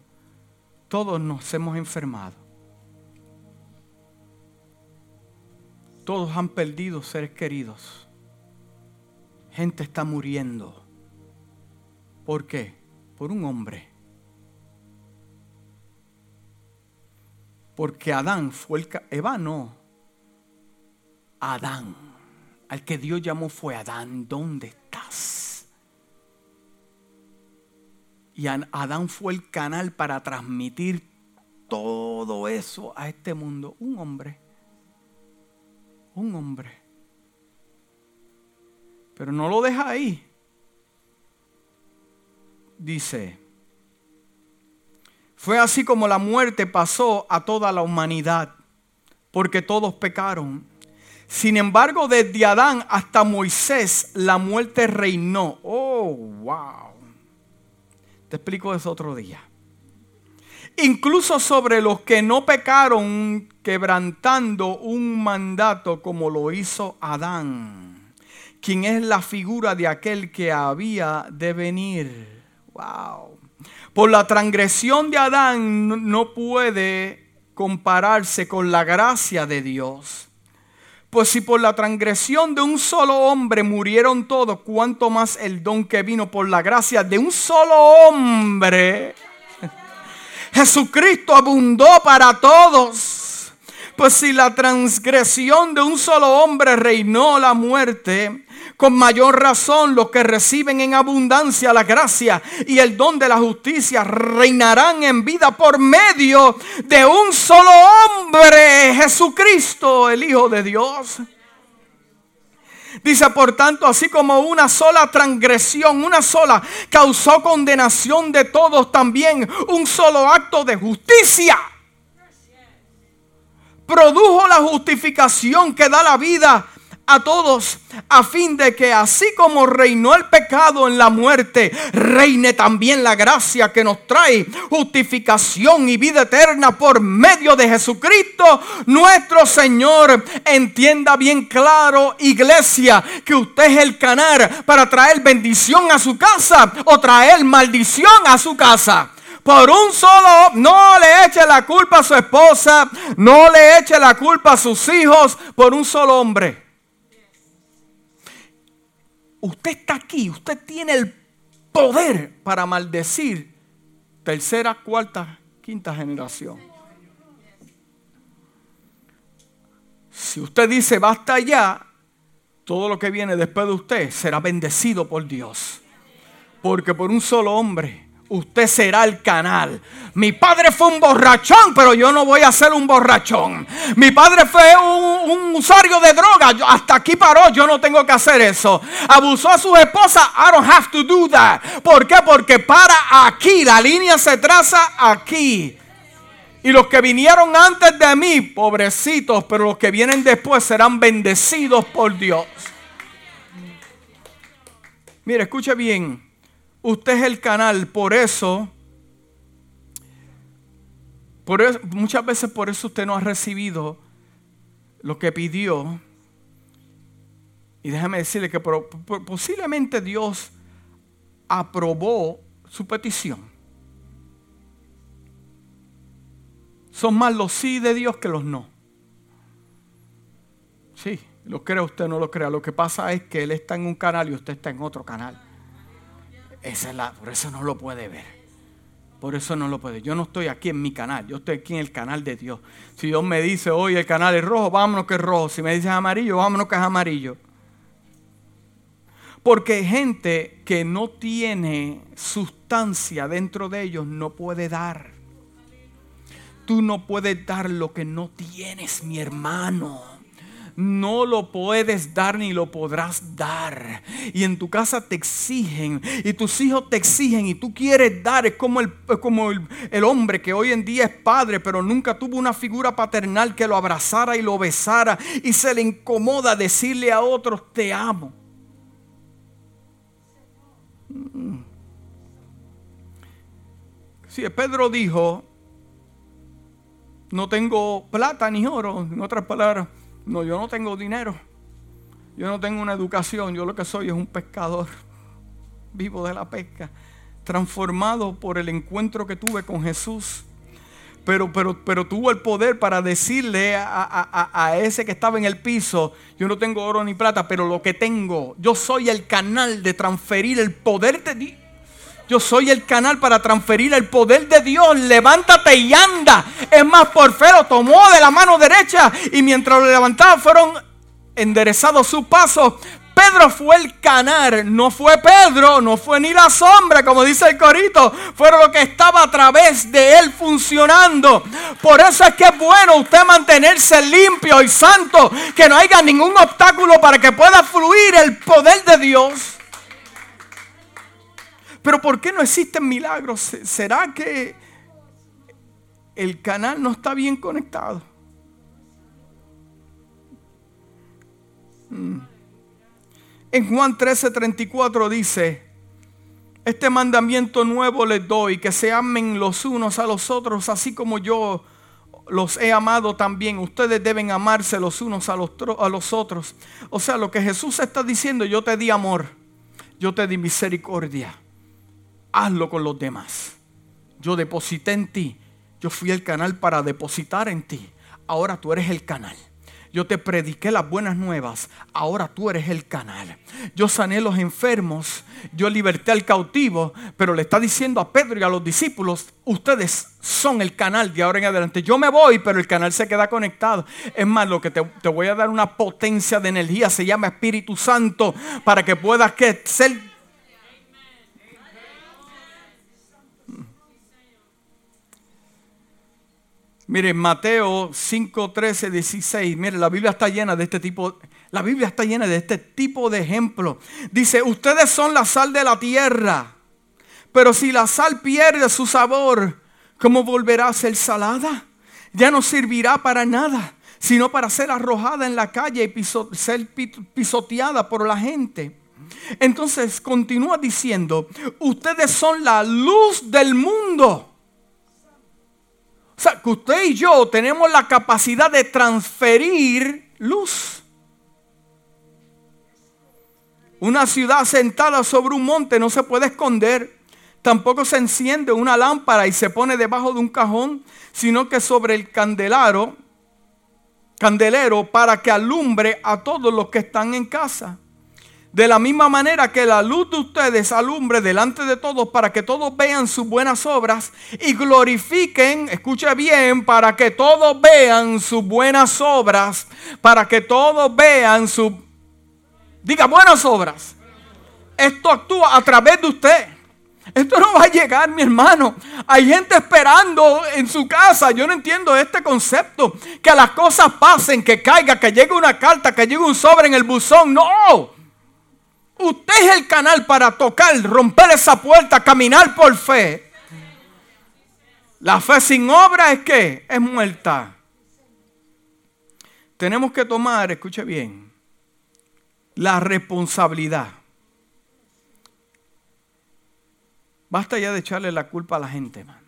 Todos nos hemos enfermado. Todos han perdido seres queridos. Gente está muriendo. ¿Por qué? Por un hombre. Porque Adán fue el... Eva no. Adán. Al que Dios llamó fue Adán. ¿Dónde estás? Y Adán fue el canal para transmitir todo eso a este mundo. Un hombre. Un hombre. Pero no lo deja ahí. Dice, fue así como la muerte pasó a toda la humanidad, porque todos pecaron. Sin embargo, desde Adán hasta Moisés, la muerte reinó. Oh, wow. Te explico eso otro día. Incluso sobre los que no pecaron, quebrantando un mandato como lo hizo Adán quien es la figura de aquel que había de venir. Wow. Por la transgresión de Adán no puede compararse con la gracia de Dios. Pues si por la transgresión de un solo hombre murieron todos, cuanto más el don que vino por la gracia de un solo hombre. Jesucristo abundó para todos. Pues si la transgresión de un solo hombre reinó la muerte, con mayor razón los que reciben en abundancia la gracia y el don de la justicia reinarán en vida por medio de un solo hombre, Jesucristo, el Hijo de Dios. Dice, por tanto, así como una sola transgresión, una sola, causó condenación de todos, también un solo acto de justicia produjo la justificación que da la vida a todos a fin de que así como reinó el pecado en la muerte, reine también la gracia que nos trae justificación y vida eterna por medio de Jesucristo nuestro Señor. Entienda bien claro, iglesia, que usted es el canal para traer bendición a su casa o traer maldición a su casa por un solo, no le eche la culpa a su esposa, no le eche la culpa a sus hijos por un solo hombre. Usted está aquí, usted tiene el poder para maldecir tercera, cuarta, quinta generación. Si usted dice basta ya, todo lo que viene después de usted será bendecido por Dios. Porque por un solo hombre usted será el canal. Mi padre fue un borrachón, pero yo no voy a ser un borrachón. Mi padre fue un, usuario de droga, hasta aquí paró, yo no tengo que hacer eso. Abusó a su esposa, I don't have to do that. ¿Por qué? Porque para aquí, la línea se traza aquí. Y los que vinieron antes de mí, pobrecitos, pero los que vienen después serán bendecidos por Dios. Mire, escuche bien. Usted es el canal, por eso, muchas veces por eso usted no ha recibido lo que pidió. Y déjame decirle que posiblemente Dios aprobó su petición. Son más los sí de Dios que los no. Sí, lo cree usted, no lo crea. Lo que pasa es que Él está en un canal y usted está en otro canal. Esa es la, por eso no lo puede ver. Por eso no lo puede. Yo no estoy aquí en mi canal, yo estoy aquí en el canal de Dios. Si Dios me dice, hoy el canal es rojo, vámonos que es rojo. Si me dice amarillo, vámonos que es amarillo. Porque gente que no tiene sustancia dentro de ellos no puede dar. Tú no puedes dar lo que no tienes, mi hermano no lo puedes dar ni lo podrás dar. Y en tu casa te exigen y tus hijos te exigen y tú quieres dar. Es como el, como el, el hombre que hoy en día es padre, pero nunca tuvo una figura paternal que lo abrazara y lo besara y se le incomoda decirle a otros te amo. Mm. Sí, Pedro dijo, no tengo plata ni oro, en otras palabras, no, yo no tengo dinero. Yo no tengo una educación. Yo lo que soy es un pescador vivo de la pesca, transformado por el encuentro que tuve con Jesús. Pero, pero, pero tuvo el poder para decirle a, a, ese que estaba en el piso, yo no tengo oro ni plata, pero lo que tengo, yo soy el canal de transferir el poder de Dios. Yo soy el canal para transferir el poder de Dios. Levántate y anda. Es más, por fe lo tomó de la mano derecha y mientras lo levantaba fueron enderezados sus pasos. Pedro fue el canal, no fue Pedro, no fue ni la sombra, como dice el corito, fue lo que estaba a través de él funcionando. Por eso es que es bueno usted mantenerse limpio y santo, que no haya ningún obstáculo para que pueda fluir el poder de Dios. Pero ¿por qué no existen milagros? ¿Será que el canal no está bien conectado? Mm. En Juan 13:34 dice, este mandamiento nuevo les doy, que se amen los unos a los otros, así como yo los he amado también. Ustedes deben amarse los unos a los, a los otros. O sea, lo que Jesús está diciendo, yo te di amor, yo te di misericordia. Hazlo con los demás. Yo deposité en ti. Yo fui el canal para depositar en ti. Ahora tú eres el canal. Yo te prediqué las buenas nuevas. Ahora tú eres el canal. Yo sané los enfermos. Yo liberté al cautivo. Pero le está diciendo a Pedro y a los discípulos, ustedes son el canal de ahora en adelante. Yo me voy, pero el canal se queda conectado. Es más, lo que te, voy a dar una potencia de energía. Se llama Espíritu Santo. Para que puedas que ser Mire, Mateo 5, 13, 16. Mire, la Biblia está llena de este tipo. La Biblia está llena de este tipo de ejemplos. Dice, ustedes son la sal de la tierra. Pero si la sal pierde su sabor, ¿cómo volverá a ser salada? Ya no servirá para nada, sino para ser arrojada en la calle y ser pisoteada por la gente. Entonces continúa diciendo, ustedes son la luz del mundo. O sea, que usted y yo tenemos la capacidad de transferir luz. Una ciudad sentada sobre un monte no se puede esconder. Tampoco se enciende una lámpara y se pone debajo de un cajón, sino que sobre el candelero, candelero para que alumbre a todos los que están en casa. De la misma manera que la luz de ustedes alumbre delante de todos para que todos vean sus buenas obras y glorifiquen, escuche bien, para que todos vean sus buenas obras, para que todos vean su, diga buenas obras. Esto actúa a través de usted. Esto no va a llegar, mi hermano. Hay gente esperando en su casa. Yo no entiendo este concepto. Que las cosas pasen, que caiga, que llegue una carta, que llegue un sobre en el buzón. No. Usted es el canal para tocar, romper esa puerta, caminar por fe. La fe sin obra es que es muerta. Tenemos que tomar, escuche bien, la responsabilidad. Basta ya de echarle la culpa a la gente, man.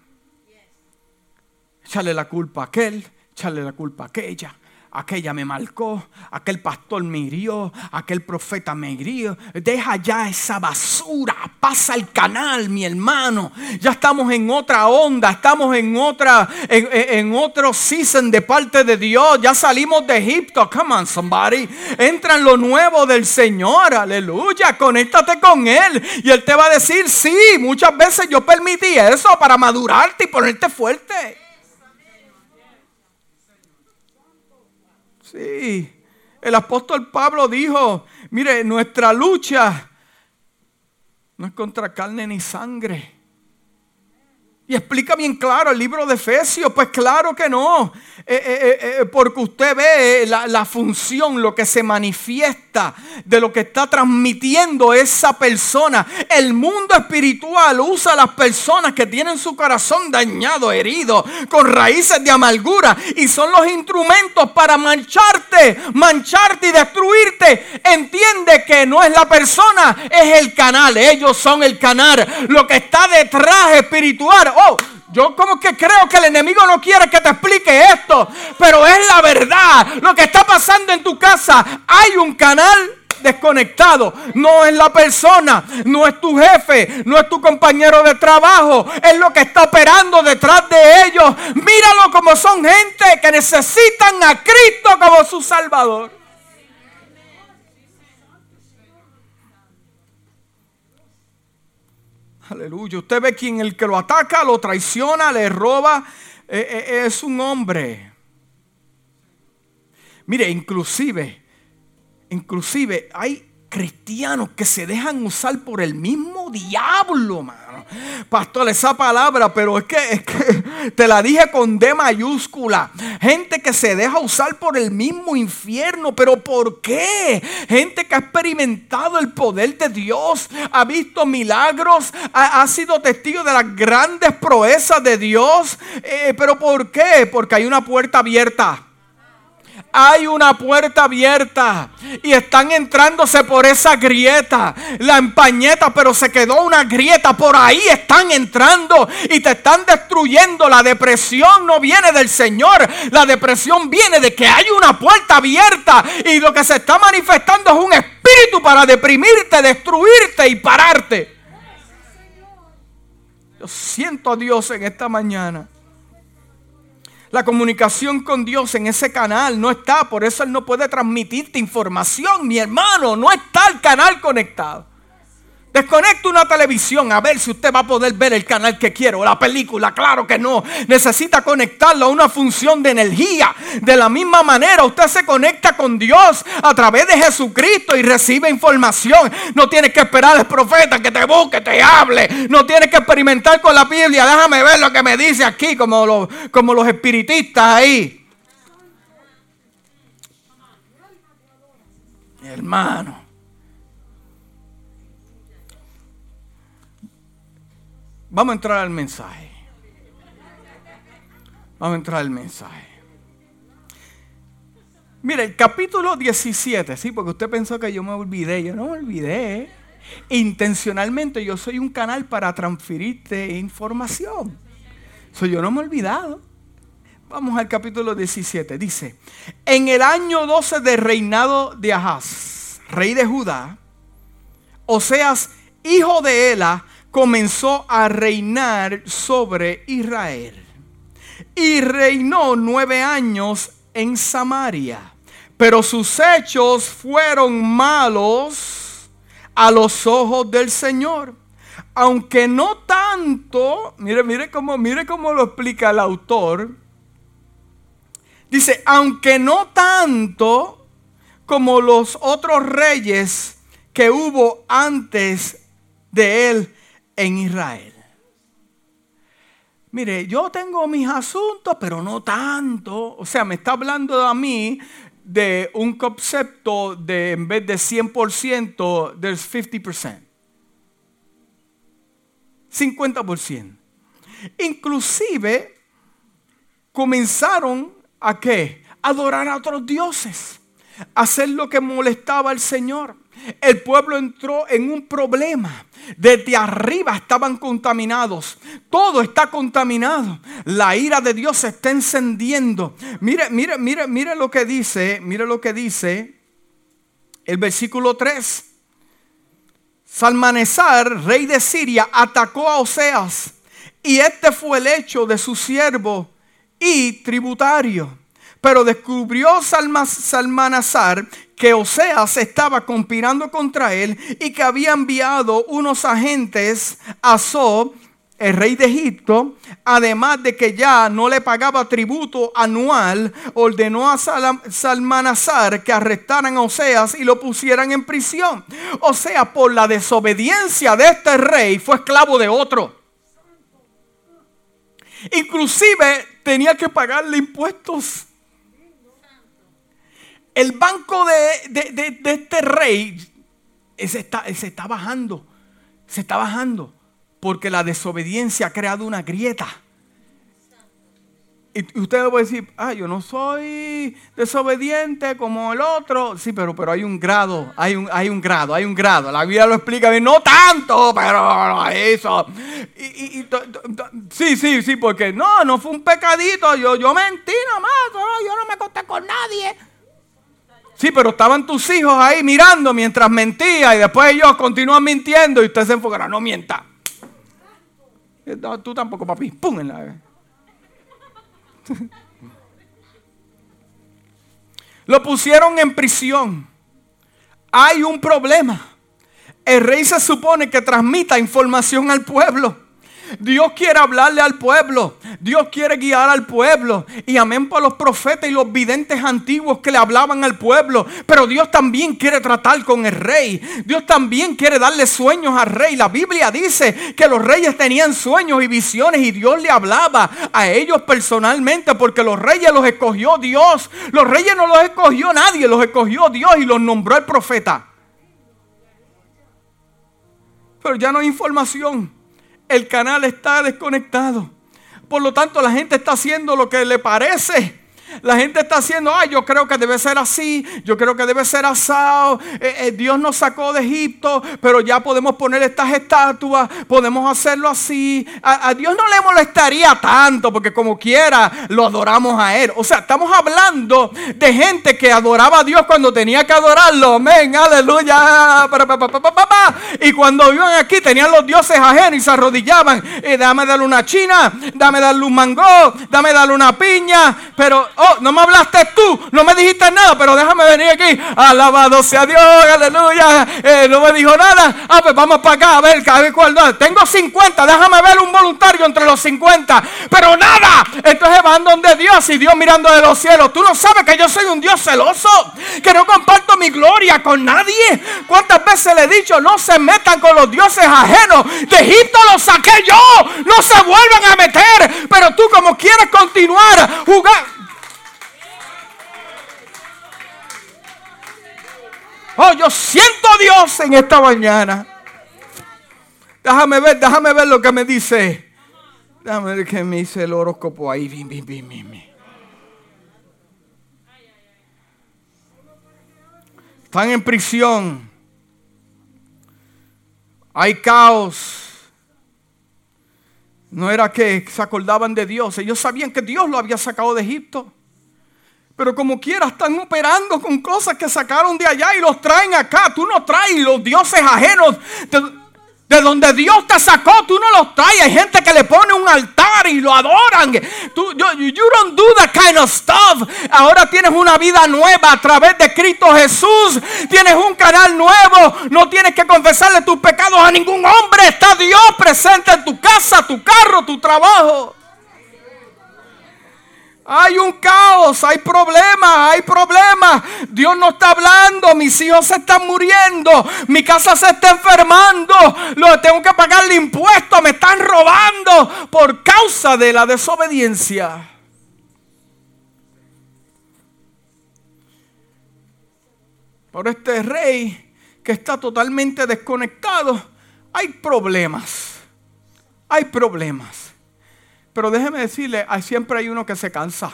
Echarle la culpa a aquel, echarle la culpa a aquella aquella me marcó, aquel pastor me hirió, aquel profeta me hirió. Deja ya esa basura, pasa el canal, mi hermano. Ya estamos en otra onda, estamos en otra, en, otro season de parte de Dios. Ya salimos de Egipto. Come on, somebody. Entra en lo nuevo del Señor, aleluya. Conéctate con Él y Él te va a decir, sí, muchas veces yo permití eso para madurarte y ponerte fuerte. Sí, el apóstol Pablo dijo, mire, nuestra lucha no es contra carne ni sangre y explica bien claro el libro de Efesios, pues claro que no, eh, eh, eh, porque usted ve la, función, lo que se manifiesta de lo que está transmitiendo esa persona. El mundo espiritual usa a las personas que tienen su corazón dañado, herido, con raíces de amargura y son los instrumentos para mancharte, mancharte y destruirte. Entiende que no es la persona, es el canal, ellos son el canal, lo que está detrás espiritual oh, yo como que creo que el enemigo no quiere que te explique esto, pero es la verdad. Lo que está pasando en tu casa, hay un canal desconectado. No es la persona, no es tu jefe, no es tu compañero de trabajo. Es lo que está operando detrás de ellos. Míralo como son gente que necesitan a Cristo como su Salvador. Aleluya. Usted ve quien el que lo ataca, lo traiciona, le roba, eh, eh, es un hombre. Mire, inclusive, inclusive hay cristianos que se dejan usar por el mismo diablo, mano. Pastor, esa palabra, pero es que, es que, te la dije con D mayúscula. Gente que se deja usar por el mismo infierno, pero ¿por qué? Gente que ha experimentado el poder de Dios, ha visto milagros, ha, sido testigo de las grandes proezas de Dios. Eh, pero ¿por qué? Porque hay una puerta abierta. Hay una puerta abierta y están entrándose por esa grieta, la empañeta, pero se quedó una grieta, por ahí están entrando y te están destruyendo. La depresión no viene del Señor, la depresión viene de que hay una puerta abierta y lo que se está manifestando es un espíritu para deprimirte, destruirte y pararte. Yo siento a Dios en esta mañana. La comunicación con Dios en ese canal no está, por eso Él no puede transmitirte información, mi hermano, no está el canal conectado. Desconecta una televisión a ver si usted va a poder ver el canal que quiere o la película. Claro que no. Necesita conectarlo a una función de energía. De la misma manera, usted se conecta con Dios a través de Jesucristo y recibe información. No tiene que esperar al profeta que te busque, te hable. No tiene que experimentar con la Biblia. Déjame ver lo que me dice aquí, como los, como los espiritistas ahí. Hermano. Vamos a entrar al mensaje. Vamos a entrar al mensaje. Mire, el capítulo 17, sí, porque usted pensó que yo me olvidé. Yo no me olvidé. Intencionalmente yo soy un canal para transferirte información. So, yo no me he olvidado. Vamos al capítulo 17. Dice, en el año 12 de reinado de Ahaz, rey de Judá, Oseas, hijo de Ela, comenzó a reinar sobre Israel. Y reinó nueve años en Samaria. Pero sus hechos fueron malos a los ojos del Señor. Aunque no tanto, mire, mire cómo, mire cómo lo explica el autor. Dice, aunque no tanto como los otros reyes que hubo antes de él en Israel. Mire, yo tengo mis asuntos, pero no tanto. O sea, me está hablando a mí de un concepto de en vez de 100%, there's 50%. 50%. Inclusive comenzaron a qué? Adorar a otros dioses. Hacer lo que molestaba al Señor. El pueblo entró en un problema. Desde arriba estaban contaminados. Todo está contaminado. La ira de Dios se está encendiendo. Mire, mire, mire, mire lo que dice. Mire lo que dice el versículo 3. Salmanezar, rey de Siria, atacó a Oseas. Y este fue el hecho de su siervo y tributario. Pero descubrió Salmanazar que Oseas estaba conspirando contra él y que había enviado unos agentes a So, el rey de Egipto, además de que ya no le pagaba tributo anual, ordenó a Salmanazar que arrestaran a Oseas y lo pusieran en prisión. O sea, por la desobediencia de este rey fue esclavo de otro. Inclusive tenía que pagarle impuestos el banco de, este rey se está, se está bajando, se está bajando, porque la desobediencia ha creado una grieta. Y usted puede decir, ah, yo no soy desobediente como el otro. Sí, pero, pero hay un grado, hay un, hay un grado, hay un grado. La Biblia lo explica bien, no tanto, pero eso. sí, sí, sí, porque no, no fue un pecadito. Yo, yo mentí nomás, yo no me acosté con nadie. Sí, pero estaban tus hijos ahí mirando mientras mentía y después ellos continúan mintiendo y usted se enfocará, no mienta. tú tampoco, papi. ¡Pum! En la... Lo pusieron en prisión. Hay un problema. El rey se supone que transmita información al pueblo. Dios quiere hablarle al pueblo. Dios quiere guiar al pueblo. Y amén por los profetas y los videntes antiguos que le hablaban al pueblo. Pero Dios también quiere tratar con el rey. Dios también quiere darle sueños al rey. La Biblia dice que los reyes tenían sueños y visiones y Dios le hablaba a ellos personalmente porque los reyes los escogió Dios. Los reyes no los escogió nadie, los escogió Dios y los nombró el profeta. Pero ya no hay información el canal está desconectado. Por lo tanto, la gente está haciendo lo que le parece. La gente está haciendo, ay, yo creo que debe ser así, yo creo que debe ser asado. Eh, eh, Dios nos sacó de Egipto, pero ya podemos poner estas estatuas, podemos hacerlo así. A, Dios no le molestaría tanto, porque como quiera lo adoramos a Él. O sea, estamos hablando de gente que adoraba a Dios cuando tenía que adorarlo. Amén, aleluya. Y cuando iban aquí tenían los dioses ajenos y se arrodillaban. Y dame darle una china, dame darle un mango, dame darle una piña. Pero, oh, no me hablaste tú, no me dijiste nada, pero déjame venir aquí. Alabado sea Dios, aleluya. Eh, no me dijo nada. Ah, pues vamos para acá a ver, cuál. Tengo 50, déjame ver un voluntario entre los 50. Pero nada. Entonces van donde Dios y Dios mirando de los cielos. Tú no sabes que yo soy un Dios celoso, que no comparto mi gloria con nadie. ¿Cuántas veces le he dicho, no se metan con los dioses ajenos? De Egipto los saqué yo, no se vuelvan a meter. Pero tú como quieres continuar jugar. Oh, yo siento a Dios en esta mañana. Déjame ver, déjame ver lo que me dice. Déjame ver qué me dice el horóscopo ahí. Bim, bim, bim, bim. Están en prisión. Hay caos. No era que se acordaban de Dios. Ellos sabían que Dios lo había sacado de Egipto. Pero como quiera están operando con cosas que sacaron de allá y los traen acá. Tú no traes los dioses ajenos. De donde Dios te sacó, tú no los traes. Hay gente que le pone un altar y lo adoran. Tú, you, you don't do that kind of stuff. Ahora tienes una vida nueva a través de Cristo Jesús. Tienes un canal nuevo. No tienes que confesarle tus pecados a ningún hombre. Está Dios presente en tu casa, tu carro, tu trabajo. Hay un caos, hay problemas, hay problemas. Dios no está hablando, mis hijos se están muriendo, mi casa se está enfermando, lo tengo que pagarle impuestos, me están robando por causa de la desobediencia. Por este rey que está totalmente desconectado, hay problemas. Hay problemas. Pero déjeme decirle, siempre hay uno que se cansa.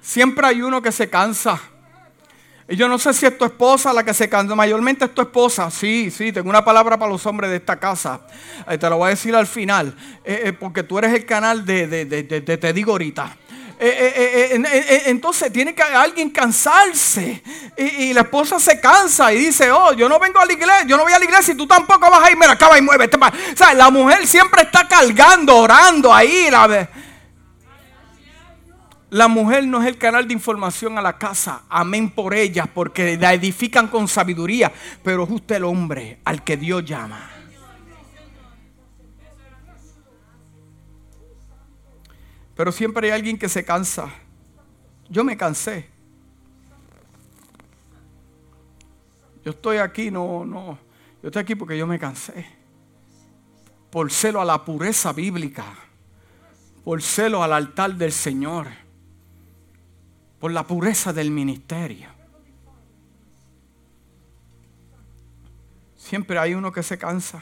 Siempre hay uno que se cansa. Y yo no sé si es tu esposa la que se cansa. Mayormente es tu esposa. Sí, sí, tengo una palabra para los hombres de esta casa. Eh, te lo voy a decir al final. Eh, eh, porque tú eres el canal de, de, de, de Te digo ahorita. Eh, eh, eh, entonces tiene que alguien cansarse. Y, la esposa se cansa y dice, oh, yo no vengo a la iglesia, yo no voy a la iglesia y tú tampoco vas a ir, mira, acaba y muévete. O sea, la mujer siempre está cargando, orando ahí. La, la mujer no es el canal de información a la casa. Amén por ellas, porque la edifican con sabiduría. Pero es usted el hombre al que Dios llama. Pero siempre hay alguien que se cansa. Yo me cansé. Yo estoy aquí, no, no. Yo estoy aquí porque yo me cansé. Por celo a la pureza bíblica. Por celo al altar del Señor. Por la pureza del ministerio. Siempre hay uno que se cansa.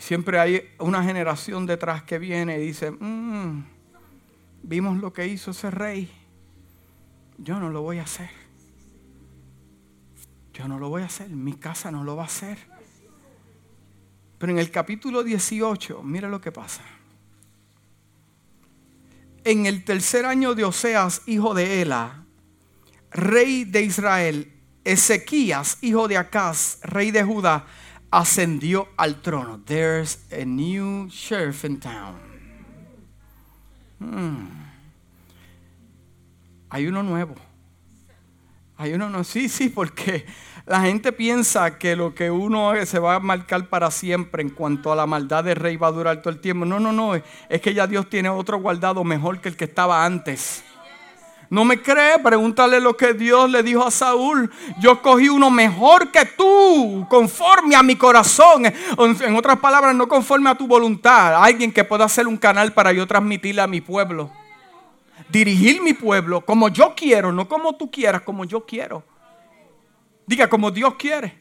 Siempre hay una generación detrás que viene y dice, mm, vimos lo que hizo ese rey, yo no lo voy a hacer. Yo no lo voy a hacer, mi casa no lo va a hacer. Pero en el capítulo 18, mira lo que pasa. En el tercer año de Oseas, hijo de Ela, rey de Israel, Ezequías, hijo de Acaz, rey de Judá, ascendió al trono. There's a new sheriff in town. Hmm. Hay uno nuevo. Hay uno nuevo. Sí, sí, porque la gente piensa que lo que uno se va a marcar para siempre en cuanto a la maldad del rey va a durar todo el tiempo. No, no, no. Es que ya Dios tiene otro guardado mejor que el que estaba antes. ¿No me cree? Pregúntale lo que Dios le dijo a Saúl. Yo cogí uno mejor que tú, conforme a mi corazón. En otras palabras, no conforme a tu voluntad. Alguien que pueda hacer un canal para yo transmitirle a mi pueblo. Dirigir mi pueblo como yo quiero, no como tú quieras, como yo quiero. Diga como Dios quiere.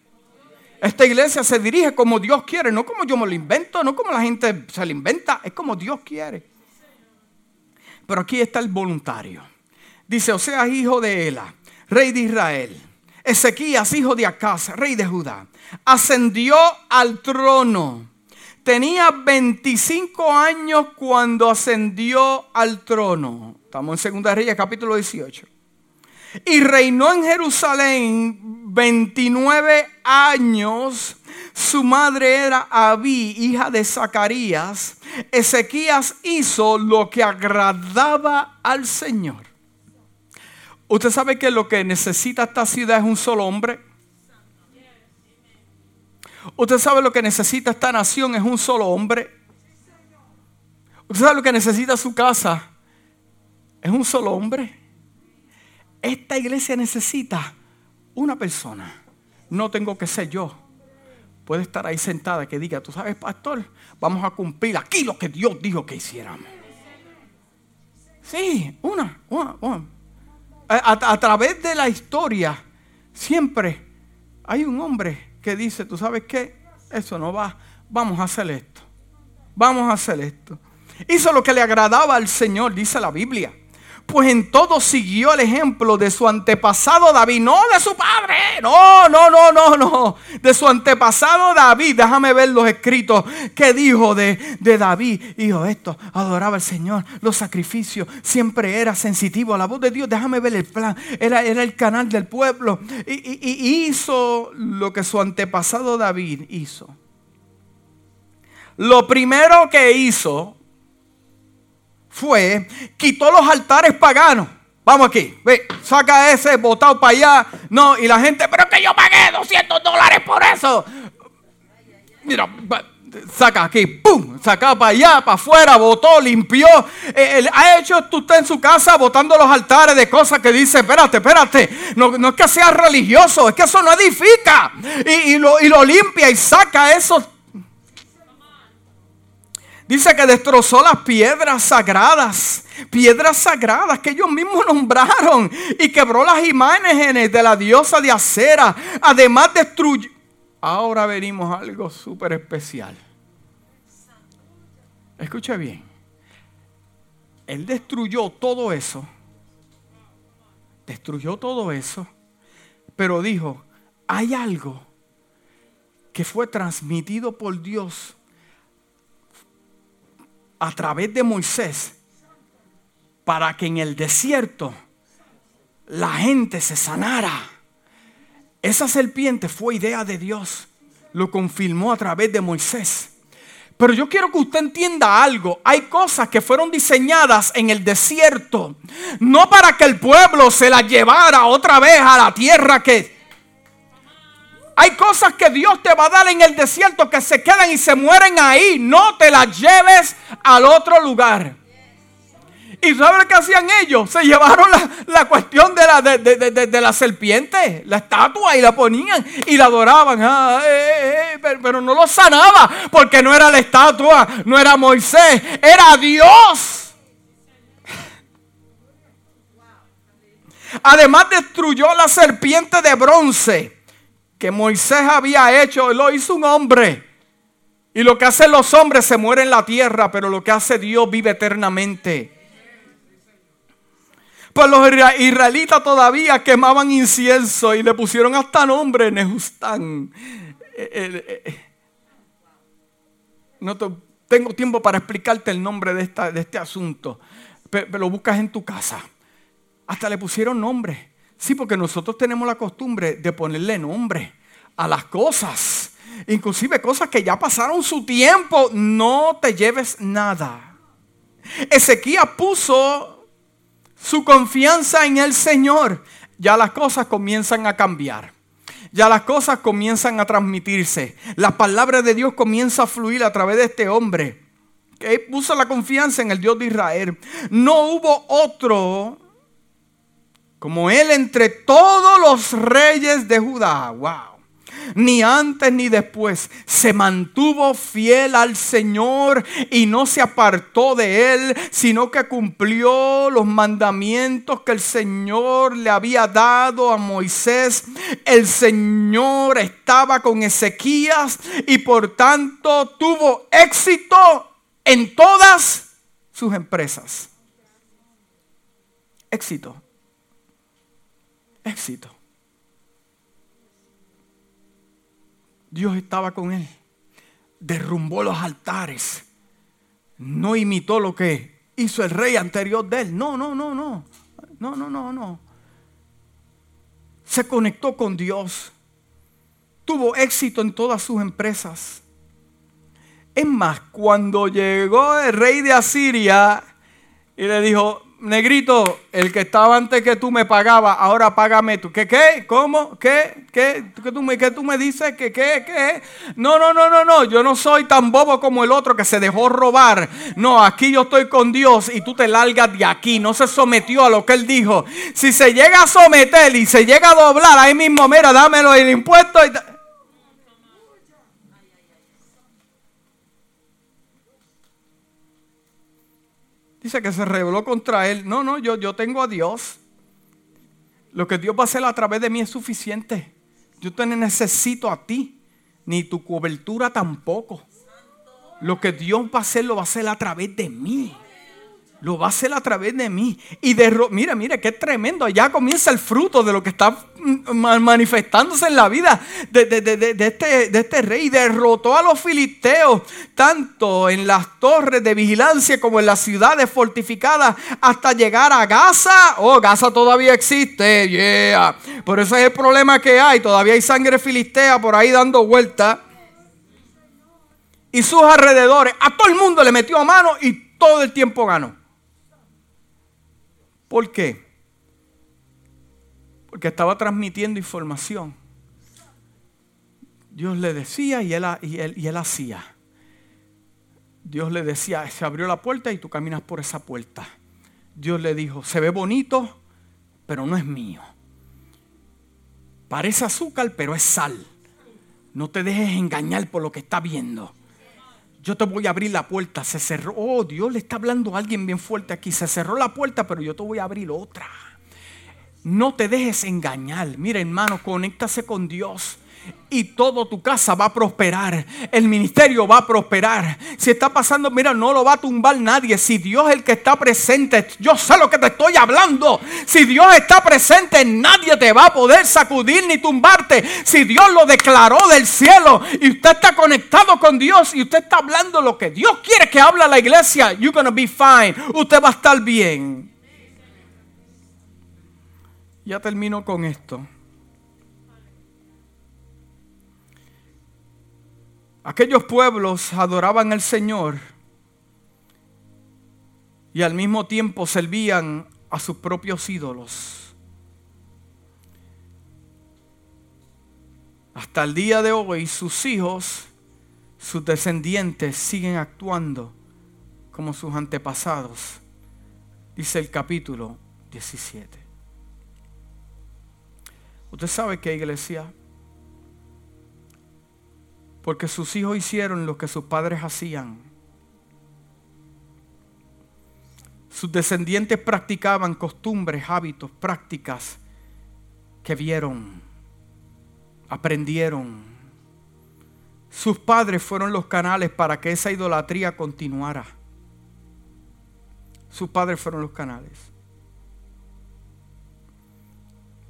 Esta iglesia se dirige como Dios quiere, no como yo me lo invento, no como la gente se lo inventa, es como Dios quiere. Pero aquí está el voluntario. Dice, o sea, hijo de Ela, rey de Israel. Ezequías, hijo de Acaz, rey de Judá, ascendió al trono. Tenía 25 años cuando ascendió al trono. Estamos en 2 Reyes, capítulo 18. Y reinó en Jerusalén 29 años. Su madre era Abí, hija de Zacarías. Ezequías hizo lo que agradaba al Señor. Usted sabe que lo que necesita esta ciudad es un solo hombre. Usted sabe lo que necesita esta nación es un solo hombre. Usted sabe lo que necesita su casa es un solo hombre. Esta iglesia necesita una persona. No tengo que ser yo. Puede estar ahí sentada que diga, tú sabes, pastor, vamos a cumplir aquí lo que Dios dijo que hiciéramos. Sí, una, una, una. A, través de la historia, siempre hay un hombre que dice, tú sabes qué, eso no va, vamos a hacer esto. Vamos a hacer esto. Hizo lo que le agradaba al Señor, dice la Biblia pues en todo siguió el ejemplo de su antepasado David, no de su padre, no, no, no, no, no, de su antepasado David. Déjame ver los escritos que dijo de, de David. Hijo, esto, adoraba al Señor, los sacrificios, siempre era sensitivo a la voz de Dios. Déjame ver el plan, era, era el canal del pueblo. y hizo lo que su antepasado David hizo. Lo primero que hizo fue, quitó los altares paganos. Vamos aquí, ve, saca ese botado para allá. No, y la gente, pero que yo pagué 200 dólares por eso. Mira, saca aquí, pum, saca para allá, para afuera, botó, limpió. Eh, ha hecho usted en su casa botando los altares de cosas que dice, espérate, espérate, no, es que sea religioso, es que eso no edifica. Y, lo, y lo limpia y saca esos Dice que destrozó las piedras sagradas, piedras sagradas que ellos mismos nombraron y quebró las imágenes de la diosa de acera. Además destruyó... Ahora venimos a algo súper especial. Escuche bien. Él destruyó todo eso. Destruyó todo eso. Pero dijo, hay algo que fue transmitido por Dios a través de Moisés para que en el desierto la gente se sanara. Esa serpiente fue idea de Dios. Lo confirmó a través de Moisés. Pero yo quiero que usted entienda algo. Hay cosas que fueron diseñadas en el desierto. No para que el pueblo se las llevara otra vez a la tierra que hay cosas que Dios te va a dar en el desierto que se quedan y se mueren ahí. No te las lleves al otro lugar. ¿Y sabes qué hacían ellos? Se llevaron la, cuestión de la, de, la serpiente, la estatua, y la ponían y la adoraban. Ah, eh, eh, eh, pero, pero no lo sanaba, porque no era la estatua, no era Moisés, era Dios. Además destruyó la serpiente de bronce que Moisés había hecho, lo hizo un hombre. Y lo que hacen los hombres se muere en la tierra, pero lo que hace Dios vive eternamente. Pues los israelitas todavía quemaban incienso y le pusieron hasta nombre Nehustán. Eh, eh, eh, no tengo tiempo para explicarte el nombre de, esta, de este asunto, pero lo buscas en tu casa. Hasta le pusieron nombre. Sí, porque nosotros tenemos la costumbre de ponerle nombre a las cosas. Inclusive cosas que ya pasaron su tiempo. No te lleves nada. Ezequiel puso su confianza en el Señor. Ya las cosas comienzan a cambiar. Ya las cosas comienzan a transmitirse. La palabra de Dios comienza a fluir a través de este hombre. Que puso la confianza en el Dios de Israel. No hubo otro como él entre todos los reyes de Judá. Wow. Ni antes ni después se mantuvo fiel al Señor y no se apartó de él, sino que cumplió los mandamientos que el Señor le había dado a Moisés. El Señor estaba con Ezequías y por tanto tuvo éxito en todas sus empresas. éxito. Éxito. Dios estaba con él. Derrumbó los altares. No imitó lo que hizo el rey anterior de él. No, no, no, no. No, no, no, no. Se conectó con Dios. Tuvo éxito en todas sus empresas. Es más, cuando llegó el rey de Asiria y le dijo, negrito, el que estaba antes que tú me pagaba, ahora págame tú. ¿Qué, qué? ¿Cómo? ¿Qué? ¿Qué? ¿Qué tú me, qué tú me dices? ¿Qué, qué? ¿Qué? No, no, no, no, no. Yo no soy tan bobo como el otro que se dejó robar. No, aquí yo estoy con Dios y tú te largas de aquí. No se sometió a lo que él dijo. Si se llega a someter y se llega a doblar, ahí mismo, mira, dámelo el impuesto. Y Dice que se rebeló contra él. No, no, yo, yo tengo a Dios. Lo que Dios va a hacer a través de mí es suficiente. Yo te necesito a ti, ni tu cobertura tampoco. Lo que Dios va a hacer lo va a hacer a través de mí. Lo va a hacer a través de mí. Y de, mira, mira, qué tremendo. Ya comienza el fruto de lo que está manifestándose en la vida de, este, de este rey. Derrotó a los filisteos, tanto en las torres de vigilancia como en las ciudades fortificadas, hasta llegar a Gaza. Oh, Gaza todavía existe. Yeah. Por eso es el problema que hay. Todavía hay sangre filistea por ahí dando vuelta. Y sus alrededores, a todo el mundo le metió a mano y todo el tiempo ganó. ¿Por qué? Porque estaba transmitiendo información. Dios le decía y él, y él, hacía. Dios le decía, se abrió la puerta y tú caminas por esa puerta. Dios le dijo, se ve bonito, pero no es mío. Parece azúcar, pero es sal. No te dejes engañar por lo que está viendo yo te voy a abrir la puerta. Se cerró. Oh, Dios le está hablando a alguien bien fuerte aquí. Se cerró la puerta, pero yo te voy a abrir otra. No te dejes engañar. Mira, hermano, conéctase con Dios y todo tu casa va a prosperar. El ministerio va a prosperar. Si está pasando, mira, no lo va a tumbar nadie. Si Dios es el que está presente, yo sé lo que te estoy hablando. Si Dios está presente, nadie te va a poder sacudir ni tumbarte. Si Dios lo declaró del cielo y usted está conectado con Dios y usted está hablando lo que Dios quiere que hable la iglesia, you're gonna be fine. Usted va a estar bien. Ya termino con esto. Aquellos pueblos adoraban al Señor y al mismo tiempo servían a sus propios ídolos. Hasta el día de hoy sus hijos, sus descendientes siguen actuando como sus antepasados, dice el capítulo 17. Usted sabe que iglesia, porque sus hijos hicieron lo que sus padres hacían. Sus descendientes practicaban costumbres, hábitos, prácticas que vieron, aprendieron. Sus padres fueron los canales para que esa idolatría continuara. Sus padres fueron los canales.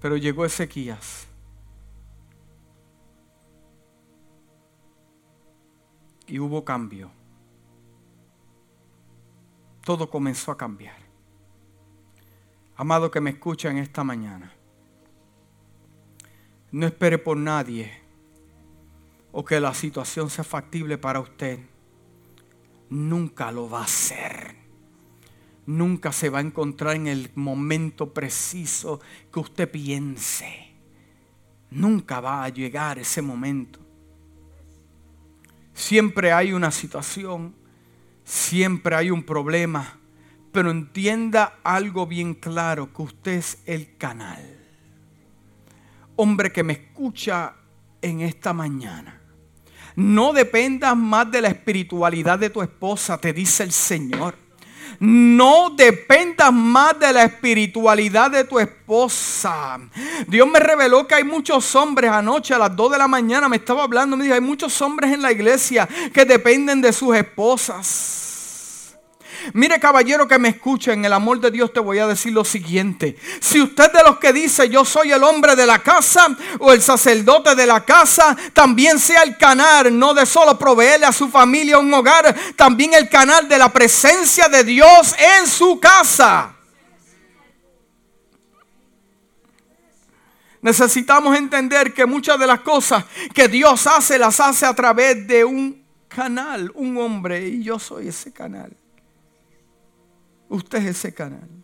Pero llegó Ezequías y hubo cambio. Todo comenzó a cambiar. Amado que me escucha en esta mañana, no espere por nadie o que la situación sea factible para usted. Nunca lo va a hacer. Nunca se va a encontrar en el momento preciso que usted piense. Nunca va a llegar ese momento. Siempre hay una situación, siempre hay un problema, pero entienda algo bien claro, que usted es el canal. Hombre que me escucha en esta mañana. No dependas más de la espiritualidad de tu esposa, te dice el Señor. No dependas más de la espiritualidad de tu esposa. Dios me reveló que hay muchos hombres anoche a las 2 de la mañana me estaba hablando, me dijo, hay muchos hombres en la iglesia que dependen de sus esposas. Mire caballero que me escucha, en el amor de Dios te voy a decir lo siguiente. Si usted de los que dice yo soy el hombre de la casa o el sacerdote de la casa, también sea el canal, no de solo proveerle a su familia un hogar, también el canal de la presencia de Dios en su casa. Necesitamos entender que muchas de las cosas que Dios hace las hace a través de un canal, un hombre, y yo soy ese canal. Usted es ese canal.